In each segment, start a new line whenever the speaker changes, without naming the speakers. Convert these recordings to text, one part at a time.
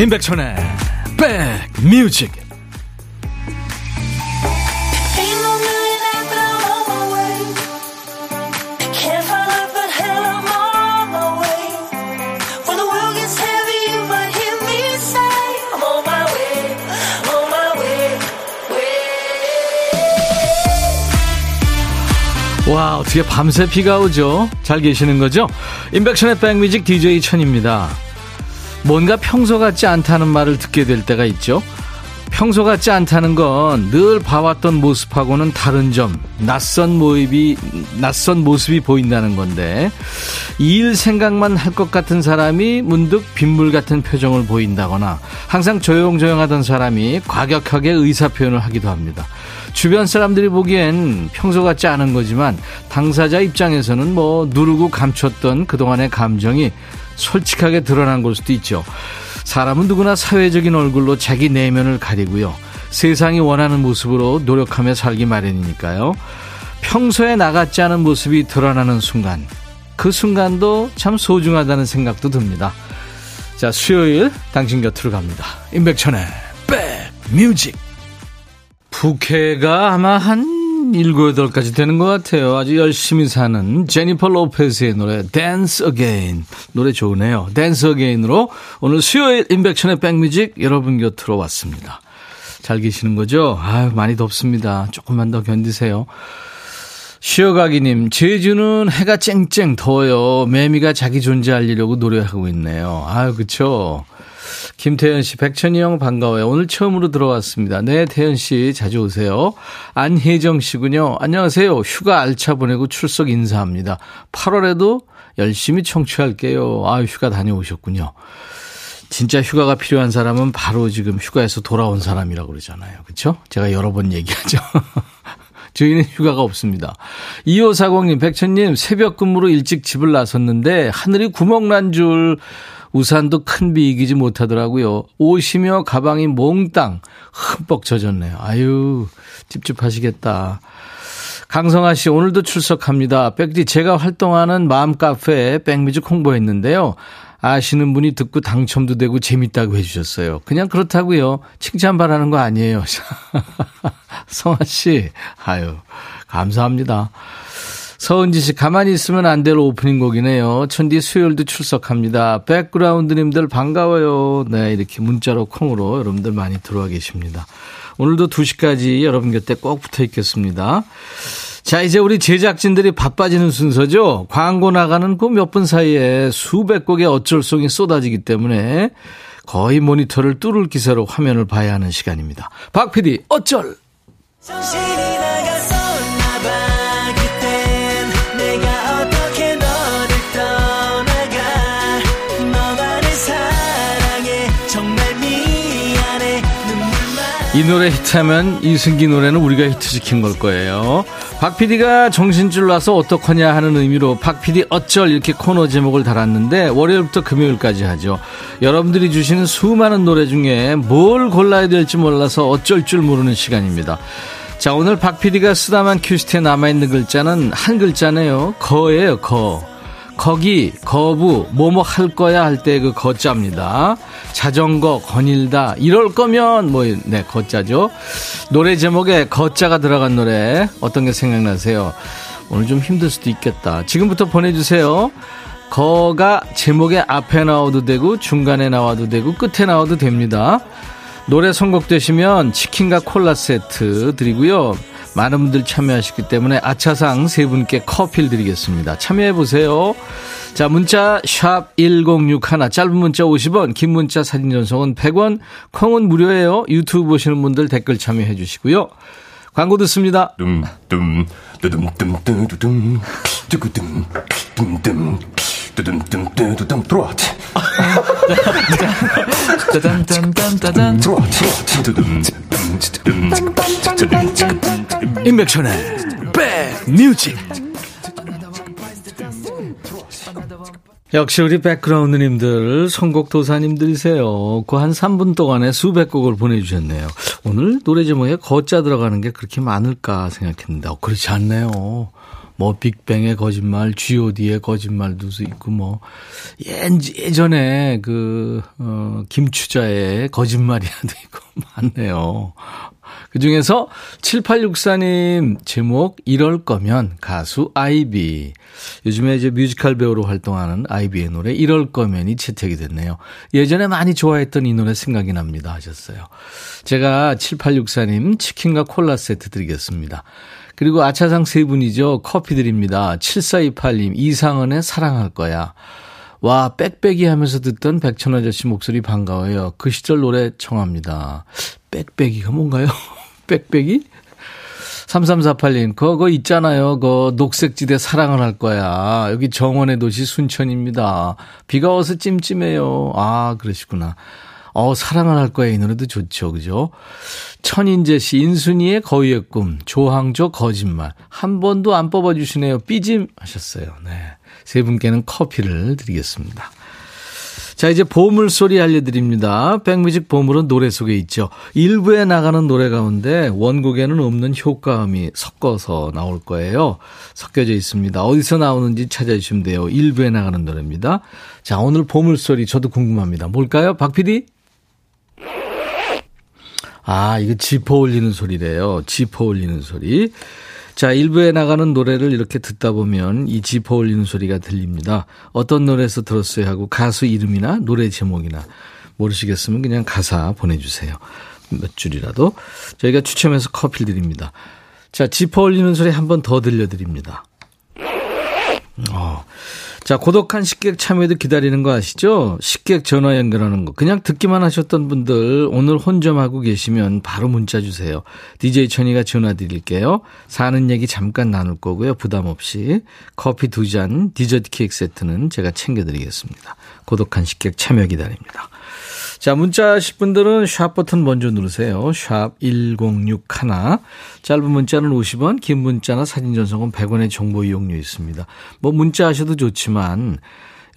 임백천의 백뮤직. 와 어떻게 밤새 비가 오죠? 잘 계시는 거죠? 임백천의 백뮤직 DJ 천입니다 뭔가 평소 같지 않다는 말을 듣게 될 때가 있죠. 평소 같지 않다는 건 늘 봐왔던 모습하고는 다른 점, 낯선 모습이, 낯선 모습이 보인다는 건데, 이일 생각만 할 것 같은 사람이 문득 빗물 같은 표정을 보인다거나, 항상 조용조용하던 사람이 과격하게 의사표현을 하기도 합니다. 주변 사람들이 보기엔 평소 같지 않은 거지만, 당사자 입장에서는 뭐 누르고 감췄던 그동안의 감정이 솔직하게 드러난 걸 수도 있죠. 사람은 누구나 사회적인 얼굴로 자기 내면을 가리고요. 세상이 원하는 모습으로 노력하며 살기 마련이니까요. 평소에 나같지 않은 모습이 드러나는 순간, 그 순간도 참 소중하다는 생각도 듭니다. 자, 수요일 당신 곁으로 갑니다. 임백천의 백뮤직. 부캐가 아마 한 일곱 여덟까지 되는 것 같아요. 아주 열심히 사는 제니퍼 로페스의 노래 Dance Again 노래 좋으네요. Dance Again으로 오늘 수요일 인백션의 백뮤직 여러분 곁으로 왔습니다. 잘 계시는 거죠? 아유 많이 덥습니다. 조금만 더 견디세요. 쉬어가기님, 제주는 해가 쨍쨍 더워요. 매미가 자기 존재 알리려고 노래하고 있네요. 아유, 그쵸. 김태현 씨, 백천이 형 반가워요. 오늘 처음으로 들어왔습니다. 네, 태현 씨 자주 오세요. 안혜정 씨군요. 안녕하세요. 휴가 알차 보내고 출석 인사합니다. 8월에도 열심히 청취할게요. 아, 휴가 다녀오셨군요. 진짜 휴가가 필요한 사람은 바로 지금 휴가에서 돌아온 사람이라고 그러잖아요. 그렇죠? 제가 여러 번 얘기하죠. 저희는 휴가가 없습니다. 2540님, 백천님, 새벽 근무로 일찍 집을 나섰는데 하늘이 구멍 난 줄 우산도 큰 비 이기지 못하더라고요. 옷이며 가방이 몽땅 흠뻑 젖었네요. 아유, 찝찝하시겠다. 강성아 씨, 오늘도 출석합니다. 백디, 제가 활동하는 마음 카페에 백뮤직 홍보했는데요. 아시는 분이 듣고 당첨도 되고 재밌다고 해주셨어요. 그냥 그렇다고요. 칭찬 바라는 거 아니에요. 성아 씨, 아유, 감사합니다. 서은지 씨, 가만히 있으면 안 될 오프닝 곡이네요. 천디 수요일도 출석합니다. 백그라운드님들 반가워요. 네, 이렇게 문자로 콩으로 여러분들 많이 들어와 계십니다. 오늘도 2시까지 여러분 곁에 꼭 붙어 있겠습니다. 자, 이제 우리 제작진들이 바빠지는 순서죠. 광고 나가는 그 몇 분 사이에 수백 곡의 어쩔송이 쏟아지기 때문에 거의 모니터를 뚫을 기세로 화면을 봐야 하는 시간입니다. 박 PD, 어쩔! 이 노래 히트하면 이승기 노래는 우리가 히트시킨 걸 거예요. 박 PD가 정신줄 놔서 어떡하냐 하는 의미로 박 PD 어쩔 이렇게 코너 제목을 달았는데 월요일부터 금요일까지 하죠. 여러분들이 주시는 수많은 노래 중에 뭘 골라야 될지 몰라서 어쩔 줄 모르는 시간입니다. 자, 오늘 박 PD가 쓰다만 큐시트에 남아있는 글자는 한 글자네요. 거예요, 거. 거기, 거부, 뭐뭐 할 거야 할 때 그 거자입니다. 자전거, 거닐다, 이럴 거면, 뭐, 네, 거자죠. 노래 제목에 거자가 들어간 노래, 어떤 게 생각나세요? 오늘 좀 힘들 수도 있겠다. 지금부터 보내주세요. 거가 제목에 앞에 나와도 되고, 중간에 나와도 되고, 끝에 나와도 됩니다. 노래 선곡되시면 치킨과 콜라 세트 드리고요. 많은 분들 참여하셨기 때문에 아차상 세 분께 커피를 드리겠습니다. 참여해보세요. 자, 문자 1061, 짧은 문자 50원, 긴 문자 사진 전송은 100원, 콩은 무료예요. 유튜브 보시는 분들 댓글 참여해 주시고요. 광고 듣습니다. 둠둠 뚜둠 뚜구둠 둠 둠 뚜둠 들어와. 짜잔짠짠짠짠. 들어와. 임백천의 백뮤직 역시 우리 백그라운드님들 선곡 도사님들이세요. 그 한 3분 동안에 수백 곡을 보내주셨네요. 오늘 노래 제목에 거자 들어가는 게 그렇게 많을까 생각했는데 어, 그렇지 않네요. 뭐 빅뱅의 거짓말, G.O.D의 거짓말도 있고 뭐 예전에 그 어, 김추자의 거짓말이라도 있고 많네요. 그 중에서 7864님 제목 이럴 거면 가수 아이비. 요즘에 이제 뮤지컬 배우로 활동하는 아이비의 노래 이럴 거면이 채택이 됐네요. 예전에 많이 좋아했던 이 노래 생각이 납니다 하셨어요. 제가 7864님 치킨과 콜라 세트 드리겠습니다. 그리고 아차상 세 분이죠. 커피 드립니다. 7428님 이상은의 사랑할 거야. 와, 빽빽이 하면서 듣던 백천 아저씨 목소리 반가워요. 그 시절 노래 청합니다. 빽빽이가 뭔가요? 빽빽이? 3348님, 그거 있잖아요. 그 녹색지대 사랑을 할 거야. 여기 정원의 도시 순천입니다. 비가 와서 찜찜해요. 아, 그러시구나. 어, 사랑을 할 거야. 이 노래도 좋죠. 그죠? 천인재 씨, 인순이의 거위의 꿈, 조항조 거짓말. 한 번도 안 뽑아주시네요. 삐짐 하셨어요. 네. 세 분께는 커피를 드리겠습니다. 자, 이제 보물소리 알려드립니다. 백뮤직 보물은 노래 속에 있죠. 일부에 나가는 노래 가운데 원곡에는 없는 효과음이 섞어서 나올 거예요. 섞여져 있습니다. 어디서 나오는지 찾아주시면 돼요. 일부에 나가는 노래입니다. 자, 오늘 보물소리 저도 궁금합니다. 뭘까요? 박 PD? 아, 이거 지퍼 올리는 소리래요. 지퍼 올리는 소리. 자, 일부에 나가는 노래를 이렇게 듣다 보면 이 지퍼 올리는 소리가 들립니다. 어떤 노래에서 들었어요 하고 가수 이름이나 노래 제목이나 모르시겠으면 그냥 가사 보내주세요. 몇 줄이라도. 저희가 추첨해서 커피 드립니다. 자, 지퍼 올리는 소리 한 번 더 들려드립니다. 어. 자, 고독한 식객 참여도 기다리는 거 아시죠? 식객 전화 연결하는 거. 그냥 듣기만 하셨던 분들 오늘 혼점하고 계시면 바로 문자 주세요. DJ 천이가 전화 드릴게요. 사는 얘기 잠깐 나눌 거고요. 부담 없이. 커피 두 잔, 디저트 케이크 세트는 제가 챙겨 드리겠습니다. 고독한 식객 참여 기다립니다. 자, 문자 하실 분들은 샵 버튼 먼저 누르세요. 샵 1061. 짧은 문자는 50원, 긴 문자나 사진 전송은 100원의 정보 이용료 있습니다. 뭐 문자 하셔도 좋지만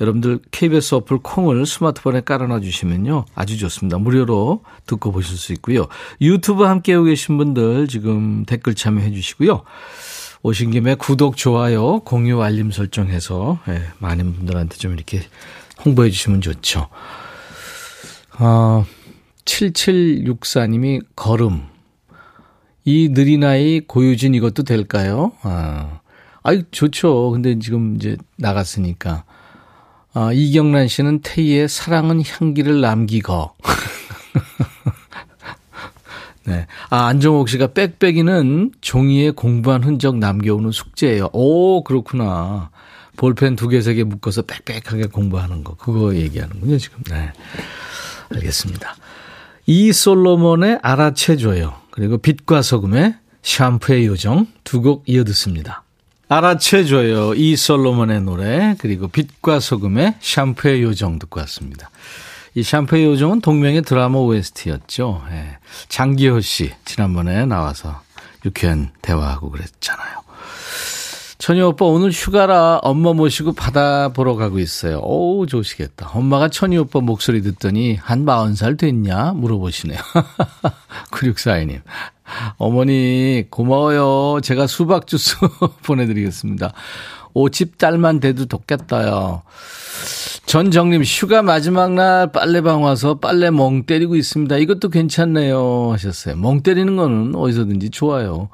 여러분들 KBS 어플 콩을 스마트폰에 깔아놔 주시면요. 아주 좋습니다. 무료로 듣고 보실 수 있고요. 유튜브 함께하고 계신 분들 지금 댓글 참여해 주시고요. 오신 김에 구독, 좋아요, 공유, 알림 설정해서 예, 많은 분들한테 좀 이렇게 홍보해 주시면 좋죠. 어, 7764님이 걸음. 이 느린 아이 고유진 이것도 될까요? 아, 아이, 좋죠. 근데 지금 이제 나갔으니까. 아, 이경란 씨는 태희의 사랑은 향기를 남기거. 네. 아, 안정옥 씨가 빽빽이는 종이에 공부한 흔적 남겨오는 숙제예요. 오, 그렇구나. 볼펜 두 개, 세 개 묶어서 빽빽하게 공부하는 거. 그거 얘기하는군요, 지금. 네. 알겠습니다. 이 솔로몬의 알아채줘요. 그리고 빛과 소금의 샴푸의 요정 두 곡 이어 듣습니다. 알아채줘요. 이 솔로몬의 노래 그리고 빛과 소금의 샴푸의 요정 듣고 왔습니다. 이 샴푸의 요정은 동명의 드라마 OST였죠. 예. 장기호 씨 지난번에 나와서 유쾌한 대화하고 그랬잖아요. 천희 오빠 오늘 휴가라 엄마 모시고 바다 보러 가고 있어요. 오 좋으시겠다. 엄마가 천희 오빠 목소리 듣더니 한 40살 됐냐 물어보시네요. 9642님. 어머니 고마워요. 제가 수박 주스 보내드리겠습니다. 오집 딸만 돼도 덥겠다요. 전정님 휴가 마지막 날 빨래방 와서 빨래 멍 때리고 있습니다. 이것도 괜찮네요 하셨어요. 멍 때리는 거는 어디서든지 좋아요.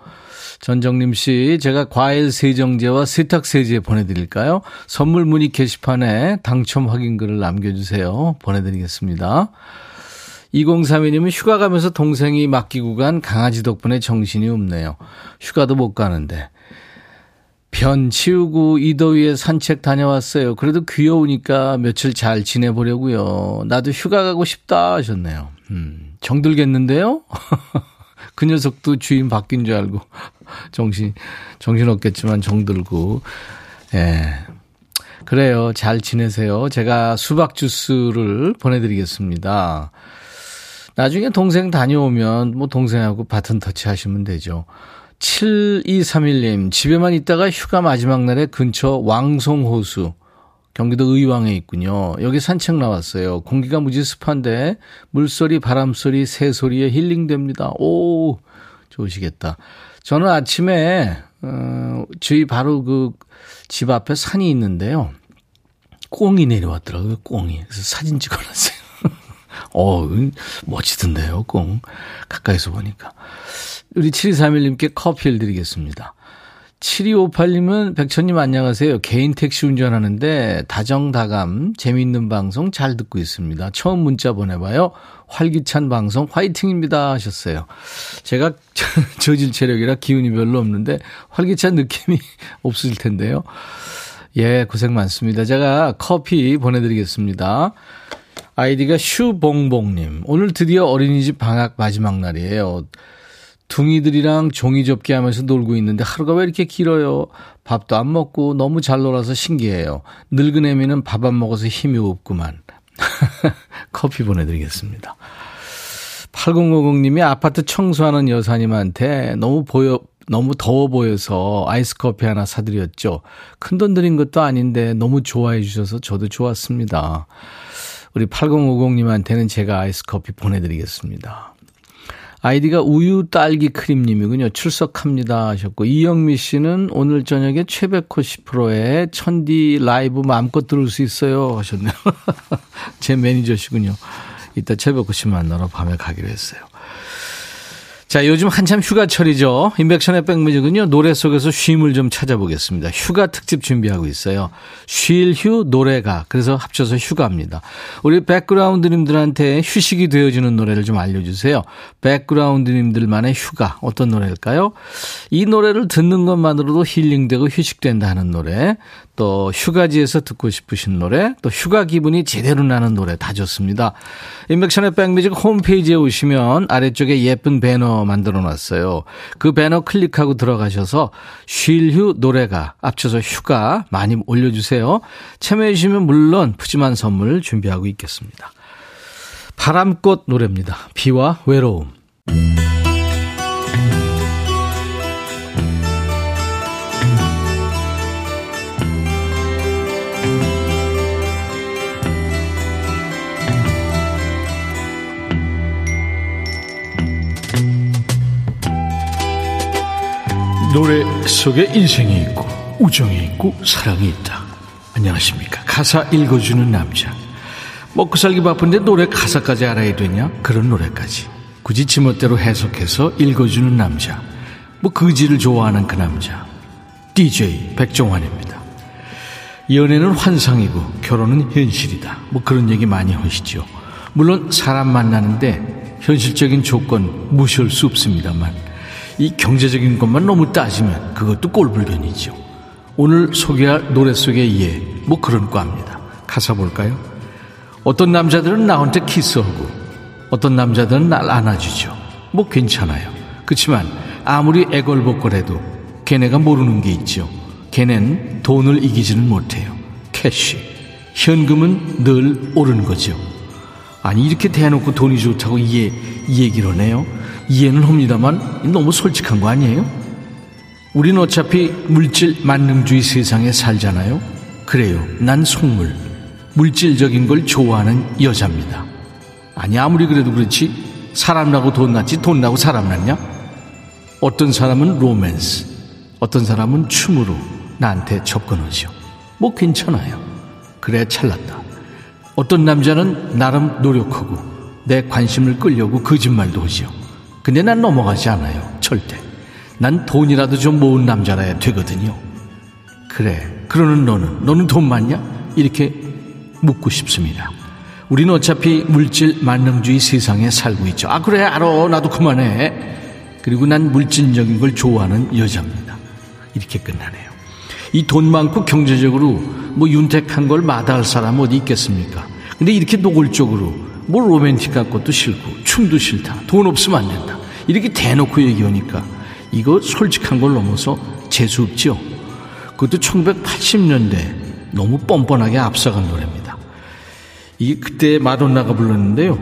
전정림 씨, 제가 과일 세정제와 세탁 세제 보내드릴까요? 선물 문의 게시판에 당첨 확인글을 남겨주세요. 보내드리겠습니다. 2032님은 휴가 가면서 동생이 맡기고 간 강아지 덕분에 정신이 없네요. 휴가도 못 가는데. 변 치우고 이 더위에 산책 다녀왔어요. 그래도 귀여우니까 며칠 잘 지내보려고요. 나도 휴가 가고 싶다 하셨네요. 음, 정들겠는데요? 그 녀석도 주인 바뀐 줄 알고 정신 정신 없겠지만 정들고 예. 그래요. 잘 지내세요. 제가 수박 주스를 보내드리겠습니다. 나중에 동생 다녀오면 뭐 동생하고 바튼 터치 하시면 되죠. 7231님, 집에만 있다가 휴가 마지막 날에 근처 왕송호수, 경기도 의왕에 있군요. 여기 산책 나왔어요. 공기가 무지 습한데 물소리, 바람소리, 새소리에 힐링됩니다. 오, 좋으시겠다. 저는 아침에 어, 저희 바로 그 집 앞에 산이 있는데요. 꽁이 내려왔더라고요, 꽁이. 그래서 사진 찍어놨어요. 어, 멋지던데요, 꽁. 가까이서 보니까. 우리 7231님께 커피를 드리겠습니다. 7258님은 백천님 안녕하세요. 개인 택시 운전하는데 다정다감 재미있는 방송 잘 듣고 있습니다. 처음 문자 보내봐요. 활기찬 방송 화이팅입니다 하셨어요. 제가 저질 체력이라 기운이 별로 없는데 활기찬 느낌이 없을 텐데요. 예, 고생 많습니다. 제가 커피 보내드리겠습니다. 아이디가 슈봉봉님. 오늘 드디어 어린이집 방학 마지막 날이에요. 둥이들이랑 종이 접기 하면서 놀고 있는데 하루가 왜 이렇게 길어요? 밥도 안 먹고 너무 잘 놀아서 신기해요. 늙은 애미는 밥 안 먹어서 힘이 없구만. 커피 보내드리겠습니다. 8050님이 아파트 청소하는 여사님한테 너무 보여, 너무 더워 보여서 아이스 커피 하나 사드렸죠. 큰돈 들인 것도 아닌데 너무 좋아해 주셔서 저도 좋았습니다. 우리 8050님한테는 제가 아이스 커피 보내드리겠습니다. 아이디가 우유 딸기 크림님이군요. 출석합니다 하셨고 이영미 씨는 오늘 저녁에 최백호 10%의 천디 라이브 마음껏 들을 수 있어요 하셨네요. 제 매니저시군요. 이따 최백호 씨 만나러 밤에 가기로 했어요. 자, 요즘 한참 휴가철이죠. 임백천의 백뮤직은요, 노래 속에서 쉼을 좀 찾아보겠습니다. 휴가 특집 준비하고 있어요. 쉴 휴 노래가. 그래서 합쳐서 휴가입니다. 우리 백그라운드님들한테 휴식이 되어주는 노래를 좀 알려주세요. 백그라운드님들만의 휴가. 어떤 노래일까요? 이 노래를 듣는 것만으로도 힐링되고 휴식된다 하는 노래. 또 휴가지에서 듣고 싶으신 노래, 또 휴가 기분이 제대로 나는 노래 다 좋습니다. 인백션의 백뮤직 홈페이지에 오시면 아래쪽에 예쁜 배너 만들어 놨어요. 그 배너 클릭하고 들어가셔서 쉴 휴 노래가 합쳐서 휴가 많이 올려주세요. 참여해 주시면 물론 푸짐한 선물 준비하고 있겠습니다. 바람꽃 노래입니다. 비와 외로움. 노래 속에 인생이 있고 우정이 있고 사랑이 있다. 안녕하십니까. 가사 읽어주는 남자. 먹고 살기 바쁜데 노래 가사까지 알아야 되냐? 그런 노래까지. 굳이 지멋대로 해석해서 읽어주는 남자. 뭐 그지를 좋아하는 그 남자. DJ 백종환입니다. 연애는 환상이고 결혼은 현실이다. 뭐 그런 얘기 많이 하시죠. 물론 사람 만나는데 현실적인 조건 무시할 수 없습니다만 이 경제적인 것만 너무 따지면 그것도 꼴불견이죠. 오늘 소개할 노래 속의 예, 뭐 그런 과입니다. 가사 볼까요? 어떤 남자들은 나한테 키스하고 어떤 남자들은 날 안아주죠. 뭐 괜찮아요. 그렇지만 아무리 애걸복걸해도 걔네가 모르는 게 있죠. 걔넨 돈을 이기지는 못해요. cash. 현금은 늘 옳은 거죠. 아니 이렇게 대놓고 돈이 좋다고 이 얘기를 하네요. 이해는 합니다만 너무 솔직한 거 아니에요? 우리는 어차피 물질 만능주의 세상에 살잖아요. 그래요. 난 속물. 물질적인 걸 좋아하는 여자입니다. 아니, 아무리 그래도 그렇지. 사람 나고 돈 났지, 돈 나고 사람 났냐? 어떤 사람은 로맨스, 어떤 사람은 춤으로 나한테 접근하죠. 뭐 괜찮아요. 그래, 찰났다. 어떤 남자는 나름 노력하고 내 관심을 끌려고 거짓말도 하죠. 근데 난 넘어가지 않아요. 절대. 난 돈이라도 좀 모은 남자라야 되거든요. 그래. 그러는 너는, 너는 돈 많냐? 이렇게 묻고 싶습니다. 우리는 어차피 물질 만능주의 세상에 살고 있죠. 아, 그래, 알아. 나도 그만해. 그리고 난 물질적인 걸 좋아하는 여자입니다. 이렇게 끝나네요. 이 돈 많고 경제적으로 뭐 윤택한 걸 마다할 사람 어디 있겠습니까? 근데 이렇게 노골적으로 뭐 로맨틱한 것도 싫고 춤도 싫다. 돈 없으면 안 된다. 이렇게 대놓고 얘기하니까 이거 솔직한 걸 넘어서 재수 없죠. 그것도 1980년대 너무 뻔뻔하게 앞서간 노래입니다. 이게 그때 마돈나가 불렀는데요.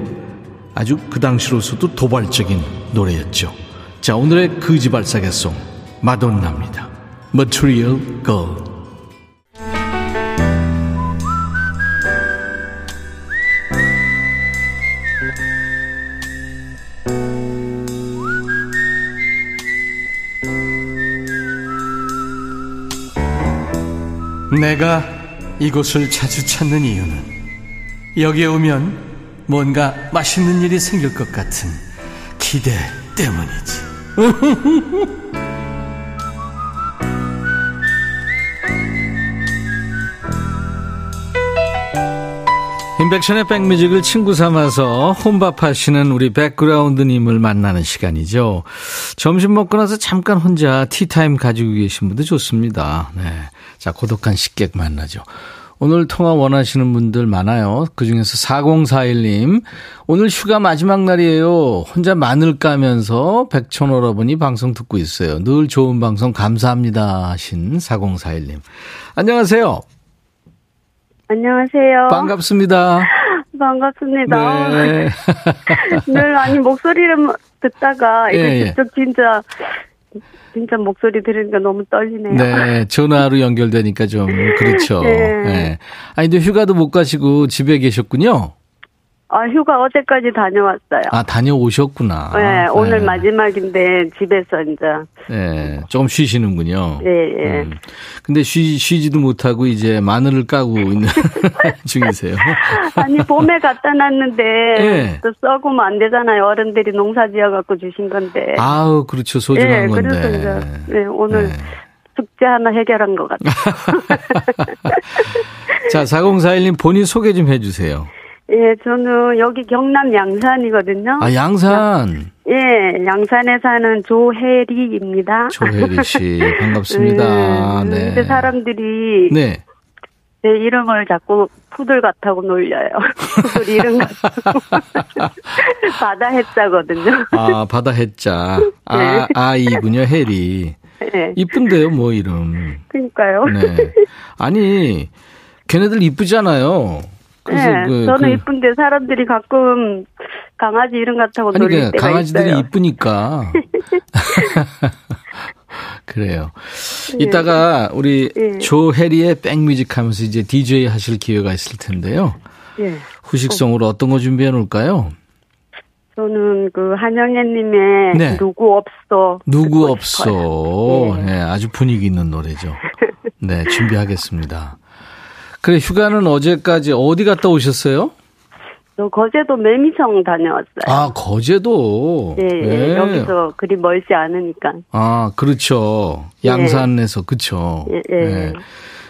아주 그 당시로서도 도발적인 노래였죠. 자, 오늘의 그지발사계송 마돈나입니다. Material Girl.
내가 이곳을 자주 찾는 이유는 여기에 오면 뭔가 맛있는 일이 생길 것 같은 기대 때문이지.
인백션의 백뮤직을 친구 삼아서 혼밥하시는 우리 백그라운드님을 만나는 시간이죠. 점심 먹고 나서 잠깐 혼자 티타임 가지고 계신 분도 좋습니다. 네. 자, 고독한 식객 만나죠. 오늘 통화 원하시는 분들 많아요. 그 중에서 4041님. 오늘 휴가 마지막 날이에요. 혼자 마늘 까면서 백천오라버니 방송 듣고 있어요. 늘 좋은 방송 감사합니다. 하신 4041님. 안녕하세요.
안녕하세요.
반갑습니다.
반갑습니다.
네.
늘 아니 목소리를 듣다가 이제
예, 예.
직접 진짜 진짜 목소리 들으니까 너무 떨리네요.
네, 전화로 연결되니까 좀 그렇죠.
네.
네. 아니 근데 휴가도 못 가시고 집에 계셨군요.
아 휴가 어제까지 다녀왔어요.
아 다녀오셨구나.
네, 오늘
네.
마지막인데 집에서 이제
네, 조금 쉬시는군요.
예, 예.
음. 근데 쉬, 쉬지도 못하고 이제 마늘을 까고 있는 중이세요.
아니 봄에 갖다 놨는데
예.
또 썩으면 안 되잖아요. 어른들이 농사 지어갖고 주신 건데.
아우 그렇죠 소중한
예,
건데.
그래서 이제 네, 오늘
네.
숙제 하나 해결한 것 같아요.
자 4041님 본인 소개 좀 해주세요.
예, 저는 여기 경남 양산이거든요.
아 양산
예, 양산에 사는 조혜리입니다.
조혜리 씨 반갑습니다.
음,
네.
근데 사람들이
네.
제 이름을 자꾸 푸들 같다고 놀려요. 푸들 이름 같다고. 바다 해자거든요.
아, 바다 해자. 아,
네.
아이군요, 해리.
예.
이쁜데요, 뭐, 이름.
그러니까요.
네. 아니, 걔네들 이쁘잖아요.
예,
그,
저는
그-
이쁜데 사람들이 가끔 강아지 이름 같다고
아니,
놀릴
그
때가
강아지들이
있어요.
이쁘니까. 그래요. 이따가 우리
예.
조혜리의 백뮤직 하면서 이제 DJ 하실 기회가 있을 텐데요.
예.
후식성으로 어떤 거 준비해 놓을까요?
저는 그 한영애님의
네.
누구 없어.
누구 없어.
예.
네, 아주 분위기 있는 노래죠. 네, 준비하겠습니다. 그래, 휴가는 어제까지 어디 갔다 오셨어요?
저 거제도 매미성 다녀왔어요.
아, 거제도.
예, 예.
네.
여기서 그리 멀지 않으니까.
아, 그렇죠. 양산에서, 그쵸.
예, 예.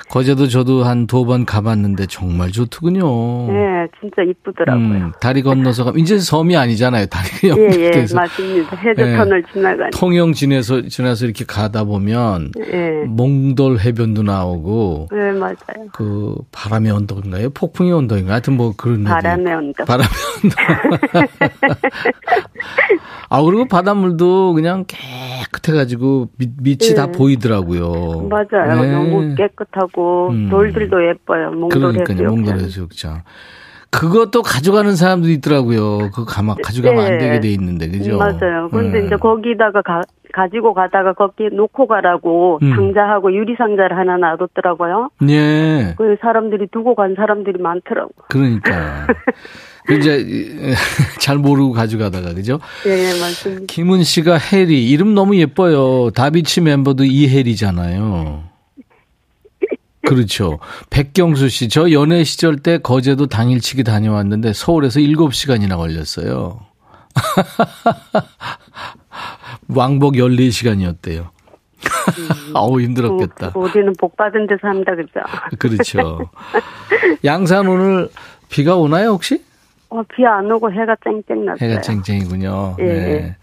네. 거제도 저도 한 두 번 가봤는데 정말 좋더군요.
예, 진짜 이쁘더라고요.
음, 다리 건너서 가면, 이제 섬이 아니잖아요. 다리가
예, 예,
연결돼서.
맞습니다. 해저터널 지나가니.
통영 지나서, 지나서 이렇게 가다 보면,
예,
몽돌 해변도 나오고,
예, 맞아요.
그 바람의 언덕인가요? 폭풍의 언덕인가요? 하여튼 뭐 그런.
바람의 언덕.
바람의 언덕. 아 그리고 바닷물도 그냥 깨끗해가지고 밑, 밑이 다
예.
보이더라고요.
맞아요.
네.
너무 깨끗하고
음.
돌들도 예뻐요. 몽돌
그러니까요,
해수욕장.
몽돌 해수욕장. 그것도 가져가는 사람도 있더라고요. 그거 가마, 가져가면 안
네.
되게 돼 있는데, 그죠?
음, 맞아요. 근데
음.
이제 거기다가 가, 가지고 가다가 거기 놓고 가라고
음.
상자하고 유리 상자를 하나 놔뒀더라고요.
예,
그 사람들이 두고 간 사람들이 많더라고.
그러니까. 그 이제 잘 모르고 가져가다가 그죠?
예, 예, 맞습니다.
김은 씨가 해리 이름 너무 예뻐요. 다비치 멤버도 이해리잖아요. 그렇죠. 백경수 씨, 저 연애 시절 때 거제도 당일치기 다녀왔는데 서울에서 7시간이나 걸렸어요. 왕복 14시간이었대요. 아우 힘들었겠다.
어, 어디는 복 받은 데서 한다 그죠?
그렇죠. 양산 오늘 비가 오나요 혹시?
어, 비 안 오고 해가 쨍쨍 났어요.
해가 쨍쨍이군요.
예,
네.
예.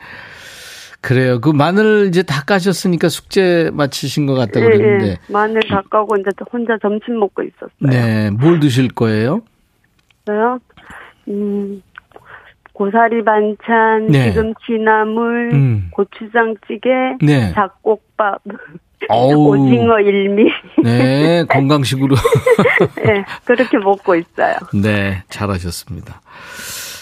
그래요. 그 마늘 이제 다 까셨으니까 숙제 마치신 것 같다
예,
그랬는데.
예. 마늘 다 까고 이제 혼자 점심 먹고 있었어요.
네. 뭘 드실 거예요?
저요? 음, 고사리 반찬,
네.
시금치 나물,
음.
고추장찌개,
네.
잡곡밥. 오징어 일미.
네. 건강식으로.
네, 그렇게 먹고 있어요.
네. 잘하셨습니다.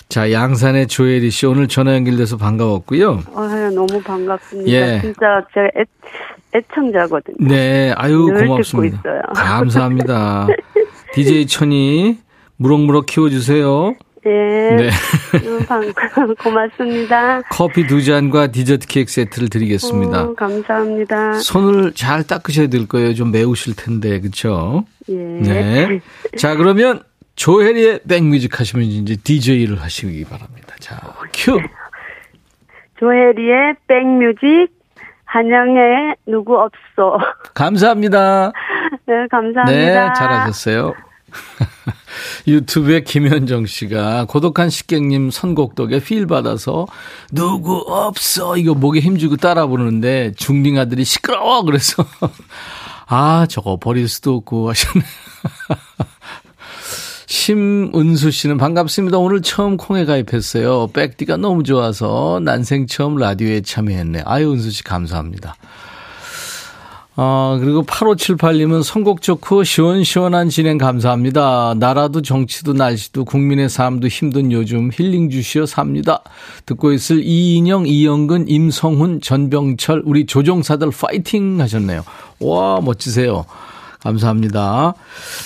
자, 양산의 조혜리 씨 오늘 전화 연결돼서 반가웠고요.
아유, 너무 반갑습니다.
예.
진짜 제가 애, 애청자거든요.
네. 아유,
늘
고맙습니다. 감사합니다. DJ 천이 무럭무럭 키워주세요.
예. 네. 방, 고맙습니다.
커피 두 잔과 디저트 케이크 세트를 드리겠습니다.
오, 감사합니다.
손을 잘 닦으셔야 될 거예요. 좀 매우실 텐데, 그쵸?
예.
네. 자, 그러면 조혜리의 백뮤직 하시면 이제 DJ를 하시기 바랍니다. 자, 큐!
조혜리의 백뮤직, 한영의 누구 없어.
감사합니다.
네, 감사합니다.
네, 잘하셨어요. 유튜브에 김현정 씨가 고독한 식객님 선곡 덕에 필 받아서 누구 없어 이거 목에 힘주고 따라 부르는데 중딩 아들이 시끄러워 그래서 아 저거 버릴 수도 없고 하셨네. 심은수 씨는 반갑습니다. 오늘 처음 콩에 가입했어요. 백디가 너무 좋아서 난생 처음 라디오에 참여했네. 아유 은수 씨 감사합니다. 아, 그리고 8578님은 선곡 좋고 시원시원한 진행 감사합니다. 나라도 정치도 날씨도 국민의 삶도 힘든 요즘 힐링 주시어 삽니다. 듣고 있을 이인영, 이영근, 임성훈, 전병철, 우리 조종사들 파이팅 하셨네요. 와, 멋지세요. 감사합니다.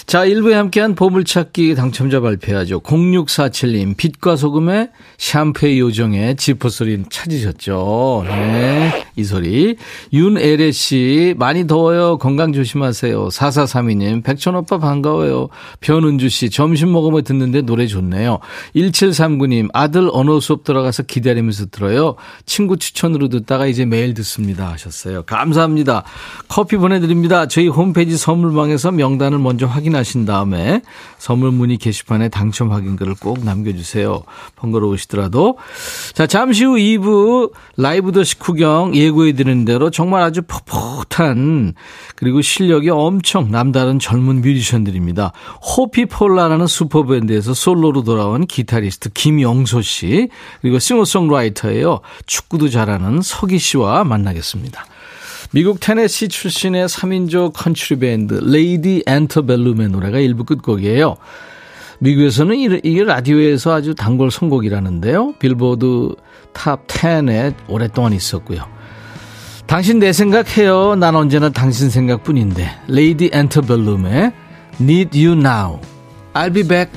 자, 1부에 함께한 보물찾기 당첨자 발표하죠. 0647님, 빛과 소금의 샴페이 요정의 지퍼소리 찾으셨죠. 네, 이 소리. 윤애래 씨, 많이 더워요. 건강 조심하세요. 4432님, 백천오빠 반가워요. 변은주 씨, 점심 먹으며 듣는데 노래 좋네요. 1739님, 아들 언어 수업 들어가서 기다리면서 들어요. 친구 추천으로 듣다가 이제 매일 듣습니다. 하셨어요. 감사합니다. 커피 보내드립니다. 저희 홈페이지 선물 선물방에서 명단을 먼저 확인하신 다음에 선물 문의 게시판에 당첨 확인글을 꼭 남겨주세요. 번거로우시더라도. 자, 잠시 후 2부 라이브 더시 구경 예고해 드리는 대로 정말 아주 풋풋한 그리고 실력이 엄청 남다른 젊은 뮤지션들입니다. 호피폴라라는 슈퍼밴드에서 솔로로 돌아온 기타리스트 김영소 씨 그리고 싱어송라이터예요. 축구도 잘하는 서기 씨와 만나겠습니다. 미국 테네시 출신의 3인조 컨트리 밴드 레이디 앤터벨룸의 노래가 일부 끝곡이에요. 미국에서는 이게 라디오에서 아주 단골 선곡이라는데요. 빌보드 탑 10에 오랫동안 있었고요. 당신 내 생각해요. 난 언제나 당신 생각뿐인데. 레이디 앤터벨룸의 Need You Now. I'll be back.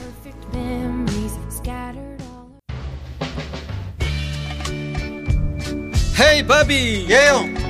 헤이 바비.
예영.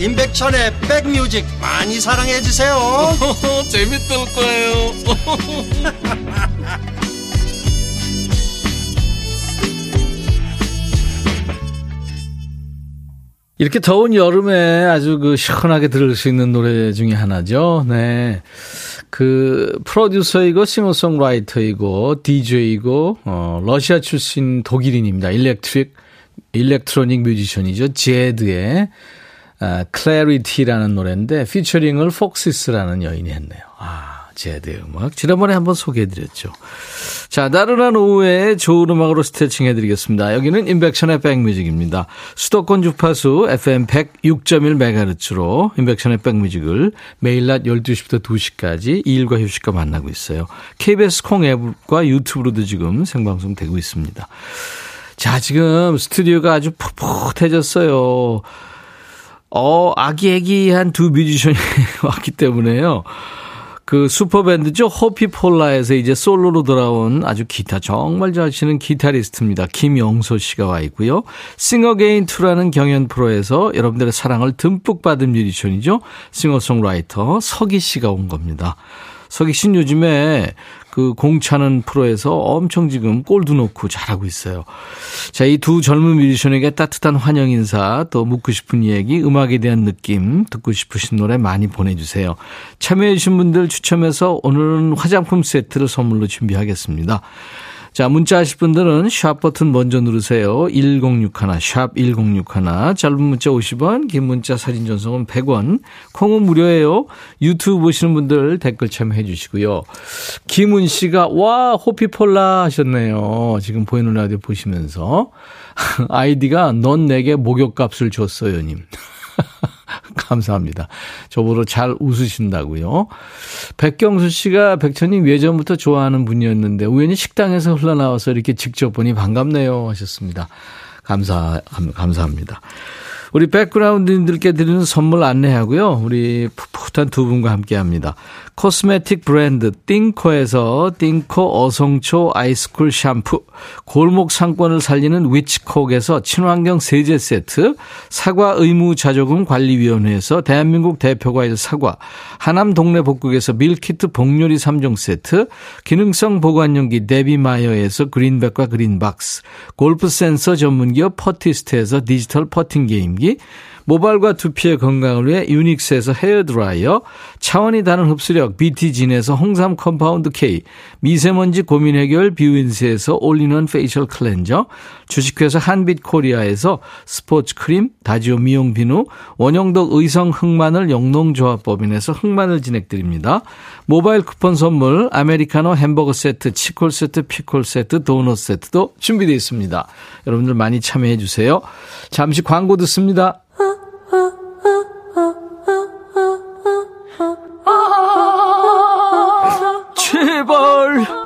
임백천의 백뮤직 많이 사랑해 주세요.
재밌을 거예요. 이렇게 더운 여름에 아주 그 시원하게 들을 수 있는 노래 중에 하나죠. 네. 그 프로듀서이고 싱어송라이터이고 DJ이고 어 러시아 출신 독일인입니다. 일렉트릭 일렉트로닉 뮤지션이죠. 제드의 아, Clarity라는 노래인데 피처링을 폭시스라는 여인이 했네요. 아, 제드의 음악. 지난번에 한번 소개해드렸죠. 자, 나른한 오후에 좋은 음악으로 스트레칭 해드리겠습니다. 여기는 임백천의 백뮤직입니다. 수도권 주파수 FM 106.1MHz로 임백천의 백뮤직을 매일 낮 12시부터 2시까지 일과 휴식과 만나고 있어요. KBS 콩 앱과 유튜브로도 지금 생방송 되고 있습니다. 자, 지금 스튜디오가 아주 풋풋해졌어요. 어, 아기애기한 두 뮤지션이 왔기 때문에요. 그 슈퍼밴드죠. 호피폴라에서 이제 솔로로 돌아온 아주 기타 정말 잘 치는 기타리스트입니다. 김영소 씨가 와 있고요. 싱어게인 2라는 경연 프로에서 여러분들의 사랑을 듬뿍 받은 뮤지션이죠. 싱어송라이터 서기 씨가 온 겁니다. 서기 씨는 요즘에 그 공차는 프로에서 엄청 지금 골도 놓고 잘하고 있어요. 자, 이 두 젊은 뮤지션에게 따뜻한 환영 인사, 또 묻고 싶은 이야기, 음악에 대한 느낌, 듣고 싶으신 노래 많이 보내주세요. 참여해주신 분들 추첨해서 오늘은 화장품 세트를 선물로 준비하겠습니다. 자, 문자 하실 분들은 샵 버튼 먼저 누르세요. 1061, 샵 1061. 짧은 문자 50원, 긴 문자 사진 전송은 100원. 콩은 무료예요. 유튜브 보시는 분들 댓글 참여해 주시고요. 김은 씨가, 와, 호피폴라 하셨네요. 지금 보이는 라디오 보시면서. 아이디가 넌 내게 목욕값을 줬어요 님. 감사합니다. 저보러 잘 웃으신다고요. 백경수 씨가 백천님 예전부터 좋아하는 분이었는데 우연히 식당에서 흘러나와서 이렇게 직접 보니 반갑네요 하셨습니다. 감사 감사합니다. 우리 백그라운드님들께 드리는 선물 안내하고요. 우리 풋풋한 두 분과 함께 합니다. 코스메틱 브랜드 띵코에서 띵코 어성초 아이스쿨 샴푸, 골목 상권을 살리는 위치콕에서 친환경 세제 세트, 사과 의무 자조금 관리위원회에서 대한민국 대표과일 사과, 하남 동네 복국에서 밀키트 복요리 3종 세트, 기능성 보관용기 데비마이어에서 그린백과 그린박스, 골프 센서 전문기업 퍼티스트에서 디지털 퍼팅 게임기, 모발과 두피의 건강을 위해 유닉스에서 헤어드라이어, 차원이 다른 흡수력 BT진에서 홍삼 compound K, 미세먼지 고민 해결 뷰인스에서 all-in-one facial cleanser, 주식회사 한빛코리아에서 스포츠 크림, 다지오 미용 비누, 원형덕 의성 흑마늘 영농조합법인에서 흑마늘 진액 드립니다. 모바일 쿠폰 선물, 아메리카노 햄버거 세트, 치콜 세트, 피콜 세트, 도넛 세트도 준비되어 있습니다. 여러분들 많이 참여해 주세요. 잠시 광고 듣습니다.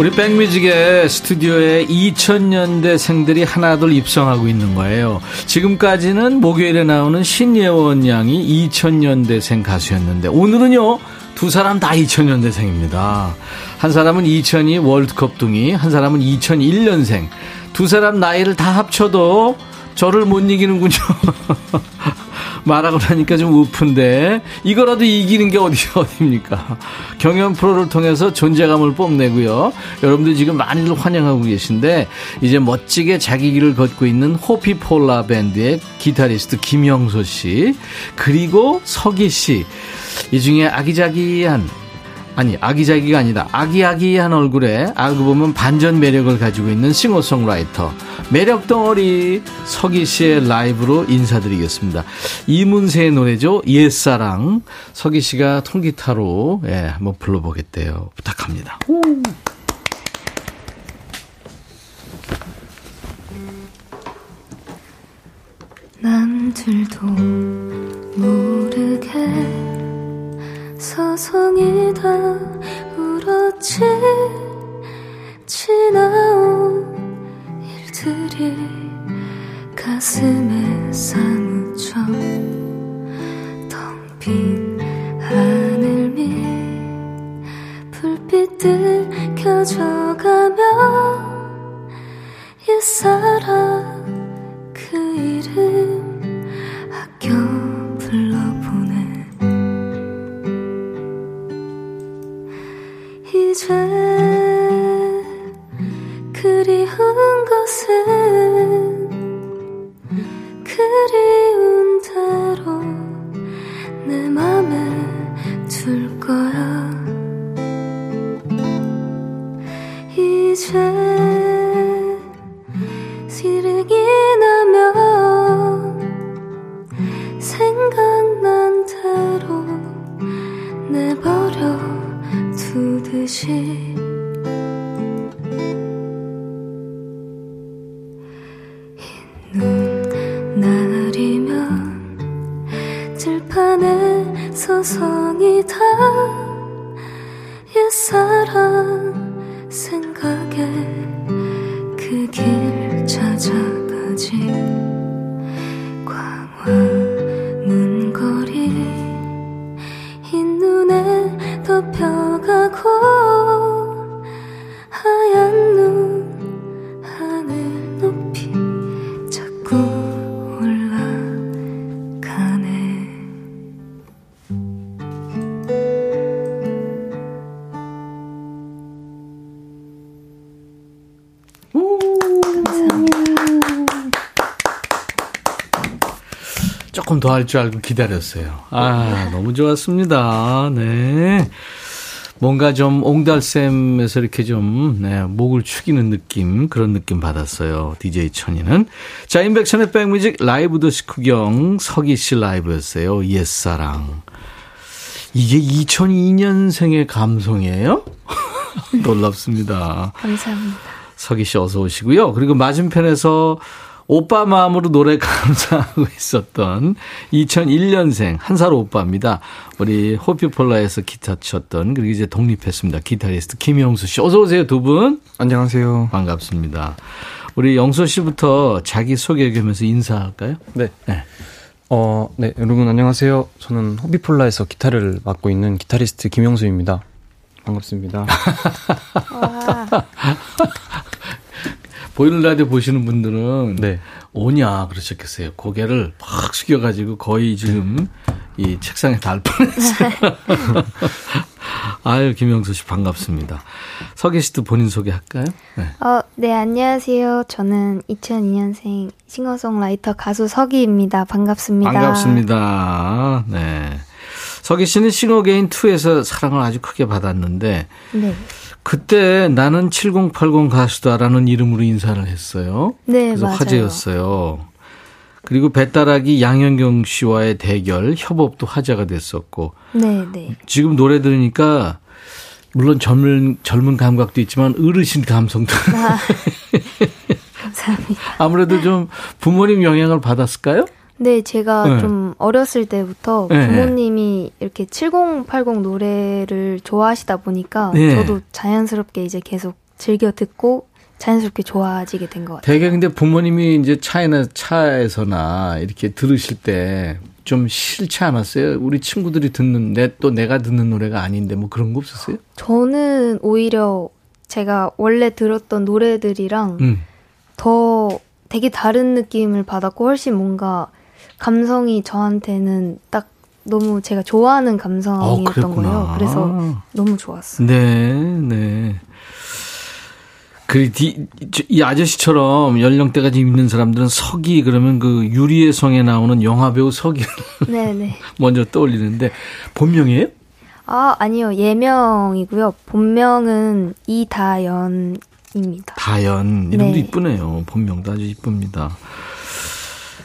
우리 백뮤직의 스튜디오에 2000년대 생들이 하나둘 입성하고 있는 거예요. 지금까지는 목요일에 나오는 신예원 양이 2000년대 생 가수였는데 오늘은요 두 사람 다 2000년대생입니다. 한 사람은 2002 월드컵 둥이, 한 사람은 2001년생. 두 사람 나이를 다 합쳐도 저를 못 이기는군요. 말하고 나니까 좀 우픈데 이거라도 이기는 게 어디 어디입니까? 경연 프로를 통해서 존재감을 뽐내고요. 여러분들 지금 많이들 환영하고 계신데 이제 멋지게 자기 길을 걷고 있는 호피폴라 밴드의 기타리스트 김영소 씨 그리고 서기 씨. 이 중에 아기자기한 아니 아기자기가 아니다 아기아기한 얼굴에 알고 보면 반전 매력을 가지고 있는 싱어송라이터 매력 덩어리 서기 씨의 라이브로 인사드리겠습니다. 이문세의 노래죠 옛사랑 서기 씨가 통기타로 예, 한번 불러보겠대요 부탁합니다.
남들도 모르게 서성이다 울었지 지나온 일들이 가슴에 사무쳐 텅 빈 하늘 밑 불빛들 켜져가며 옛사랑 그 이름 아껴 불러보네 이제 그리운 것은 그리운 대로 내 맘에 둘 거야. 이제 시름이 나면 생각난 대로 내버려 두듯이 날이면 들판에 서성이다 옛사랑
더 할 줄 알고 기다렸어요. 아, 너무 좋았습니다. 네. 뭔가 좀 옹달샘에서 이렇게 좀, 네, 목을 축이는 느낌, 그런 느낌 받았어요. DJ 천이는. 자, 인백천의 백뮤직 라이브 도시 구경 서기 씨 라이브였어요. 옛사랑. 이게 2002년생의 감성이에요? 놀랍습니다.
감사합니다.
서기 씨 어서 오시고요. 그리고 맞은편에서 오빠 마음으로 노래 감상하고 있었던 2001년생 한 살 오빠입니다. 우리 호피폴라에서 기타 쳤던 그리고 이제 독립했습니다. 기타리스트 김영수 씨 어서 오세요 두 분.
안녕하세요.
반갑습니다. 우리 영수 씨부터 자기 소개하면서 인사할까요?
네.
네.
어, 네, 여러분 안녕하세요. 저는 호비폴라에서 기타를 맡고 있는 기타리스트 김영수입니다. 반갑습니다.
보이는 라디오 보시는 분들은
네.
오냐 그러셨겠어요. 고개를 팍 숙여가지고 거의 지금 이 책상에 닿을 뻔했어요. 아유 김영소 씨 반갑습니다. 서기 씨도 본인 소개할까요? 네.
어, 네, 안녕하세요. 저는 2002년생 싱어송라이터 가수 서기입니다. 반갑습니다.
반갑습니다. 네. 서기 씨는 싱어게인 2에서 사랑을 아주 크게 받았는데
네.
그때 나는 7080 가수다라는 이름으로 인사를 했어요.
네,
그래서
맞아요.
화제였어요. 그리고 배따라기 양현경 씨와의 대결, 협업도 화제가 됐었고
네, 네.
지금 노래 들으니까 물론 젊은 젊은 감각도 있지만 어르신 감성도
아, 감사합니다.
아무래도 좀 부모님 영향을 받았을까요?
네, 제가
네.
좀 어렸을 때부터
네,
부모님이 이렇게 7080 노래를 좋아하시다 보니까
네.
저도 자연스럽게 이제 계속 즐겨 듣고 자연스럽게 좋아지게 된 것 같아요.
대개 근데 부모님이 이제 차에나 차에서나 이렇게 들으실 때 좀 싫지 않았어요? 우리 친구들이 듣는 내 또 내가 듣는 노래가 아닌데 뭐 그런 거 없었어요?
저는 오히려 제가 원래 들었던 노래들이랑
음.
더 되게 다른 느낌을 받았고 훨씬 뭔가 감성이 저한테는 딱 너무 제가 좋아하는
어,
감성이었던
그랬구나.
거예요. 그래서 너무 좋았어요.
네, 네. 그, 디, 저- 이 아저씨처럼 연령대가 좀 있는 사람들은 서기, 그러면 그 유리의 성에 나오는 영화 배우 서기를
네네.
먼저 떠올리는데, 본명이에요?
아, 아니요. 예명이고요. 본명은 이다연입니다.
다연. 이름도
네.
이쁘네요. 본명도 아주 이쁩니다.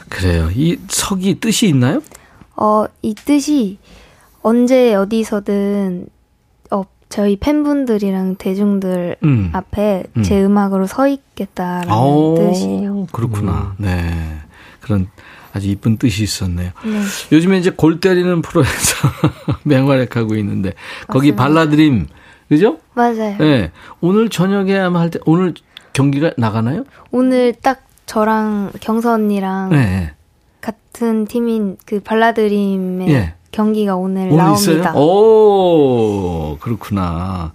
그래요. 이 석이 뜻이 있나요?
어, 이 뜻이 언제 어디서든 어, 저희 팬분들이랑 대중들
음.
앞에
음.
제 음악으로 서 있겠다라는
아오,
뜻이에요.
그렇구나. 네. 그런 아주 이쁜 뜻이 있었네요.
네.
요즘에 이제 골 때리는 프로에서 맹활약하고 있는데 거기
맞습니다.
발라드림 그죠?
맞아요.
네. 오늘 저녁에 아마 할 때 오늘 경기가 나가나요?
오늘 딱 저랑 경서 언니랑
네.
같은 팀인 그 발라드림의
예.
경기가 오늘,
오늘 있어요?
나옵니다.
오, 그렇구나.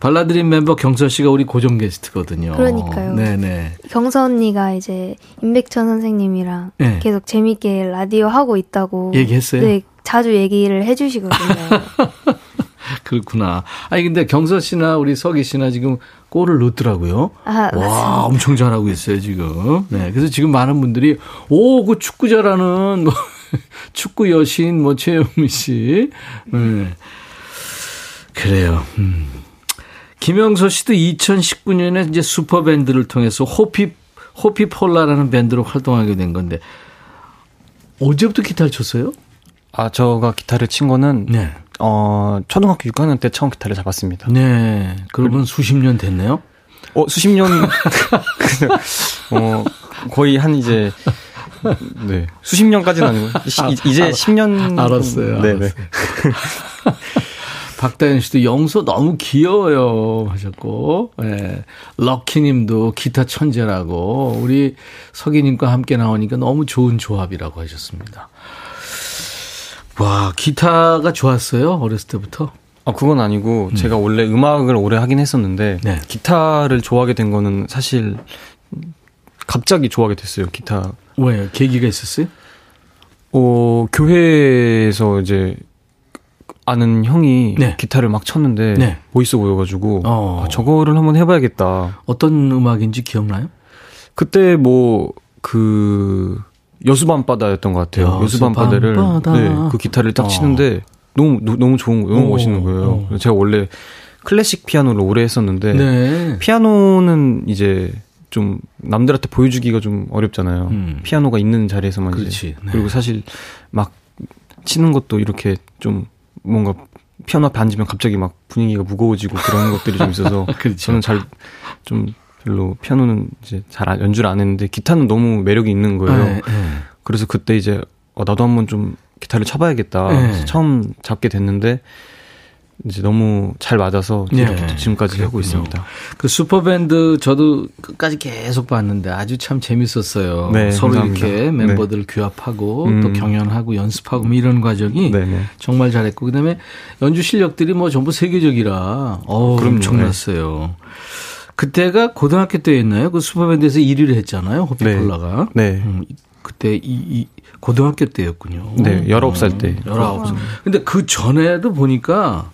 발라드림 멤버 경서 씨가 우리 고정 게스트거든요.
그러니까요.
네네.
경서 언니가 이제 임백천 선생님이랑
네.
계속 재밌게 라디오 하고 있다고
얘기했어요?
네, 자주 얘기를 해주시거든요.
그렇구나. 아니 근데 경서 씨나 우리 서기 씨나 지금 골을 넣더라고요.
아,
와,
맞습니다.
엄청 잘하고 있어요, 지금. 네. 그래서 지금 많은 분들이, 오, 그 축구 잘하는, 뭐, 축구 여신, 뭐, 최영미 씨. 네. 그래요. 음. 김영서 씨도 2019년에 이제 슈퍼밴드를 통해서 호피, 호피폴라라는 밴드로 활동하게 된 건데, 언제부터 기타를 쳤어요?
아, 저가 기타를 친 거는
네.
어, 초등학교 6학년 때 처음 기타를 잡았습니다.
네. 그러면 수십 년 됐네요?
어, 수십 년 어, 거의 한 이제 네. 수십 년까지는 아니고 시- 이- 이제 10년
알았어요.
네, 네.
박다현 씨도 영서 너무 귀여워요 하셨고, 예. 럭키님도 기타 천재라고 우리 석이님과 함께 나오니까 너무 좋은 조합이라고 하셨습니다. 와 기타가 좋았어요 어렸을 때부터.
아, 그건 아니고 제가 원래 음악을 오래 하긴 했었는데
네.
기타를 좋아하게 된 거는 사실 갑자기 좋아하게 됐어요. 기타.
왜 계기가 있었어요?
어, 교회에서 이제 아는 형이
네.
기타를 막 쳤는데
네.
멋있어 보여가지고
어.
아, 저거를 한번 해봐야겠다.
어떤 음악인지 기억나요?
그때 뭐 그 여수 밤바다였던 것 같아요.
여수
밤바다를
밤바다.
네, 그 기타를 딱
어.
치는데 너무 노- 너무 좋은 거, 너무
어,
멋있는 거예요.
어.
제가 원래 클래식 피아노를 오래 했었는데
네.
피아노는 이제 좀 남들한테 보여주기가 좀 어렵잖아요.
음.
피아노가 있는 자리에서만
그렇지.
이제
네.
그리고 사실 막 치는 것도 이렇게 좀 뭔가 피아노 앞에 앉으면 갑자기 막 분위기가 무거워지고 그런 것들이 좀 있어서
그렇죠.
저는 잘 좀 별로 피아노는 이제 잘 안- 연주를 안 했는데 기타는 너무 매력이 있는 거예요.
네, 네.
그래서 그때 이제 어, 나도 한번 좀 기타를 쳐봐야겠다.
네.
처음 잡게 됐는데 이제 너무 잘 맞아서 이렇게
네.
또 지금까지 하고
그랬군요.
있습니다.
그 슈퍼밴드 저도 끝까지 계속 봤는데 아주 참 재밌었어요.
네,
서로
감사합니다.
이렇게
네.
멤버들 규합하고
음.
또 경연하고 연습하고 뭐 이런 과정이. 정말 잘했고 그다음에 연주 실력들이 뭐 전부 세계적이라 어
그럼요.
엄청났어요. 그때가 고등학교 때였나요? 그 슈퍼밴드에서 1위를 했잖아요. 호피폴라가.
네.
음, 그때 이, 이 고등학교 때였군요.
네, 19살 때.
19살. 근데 그 전에도 보니까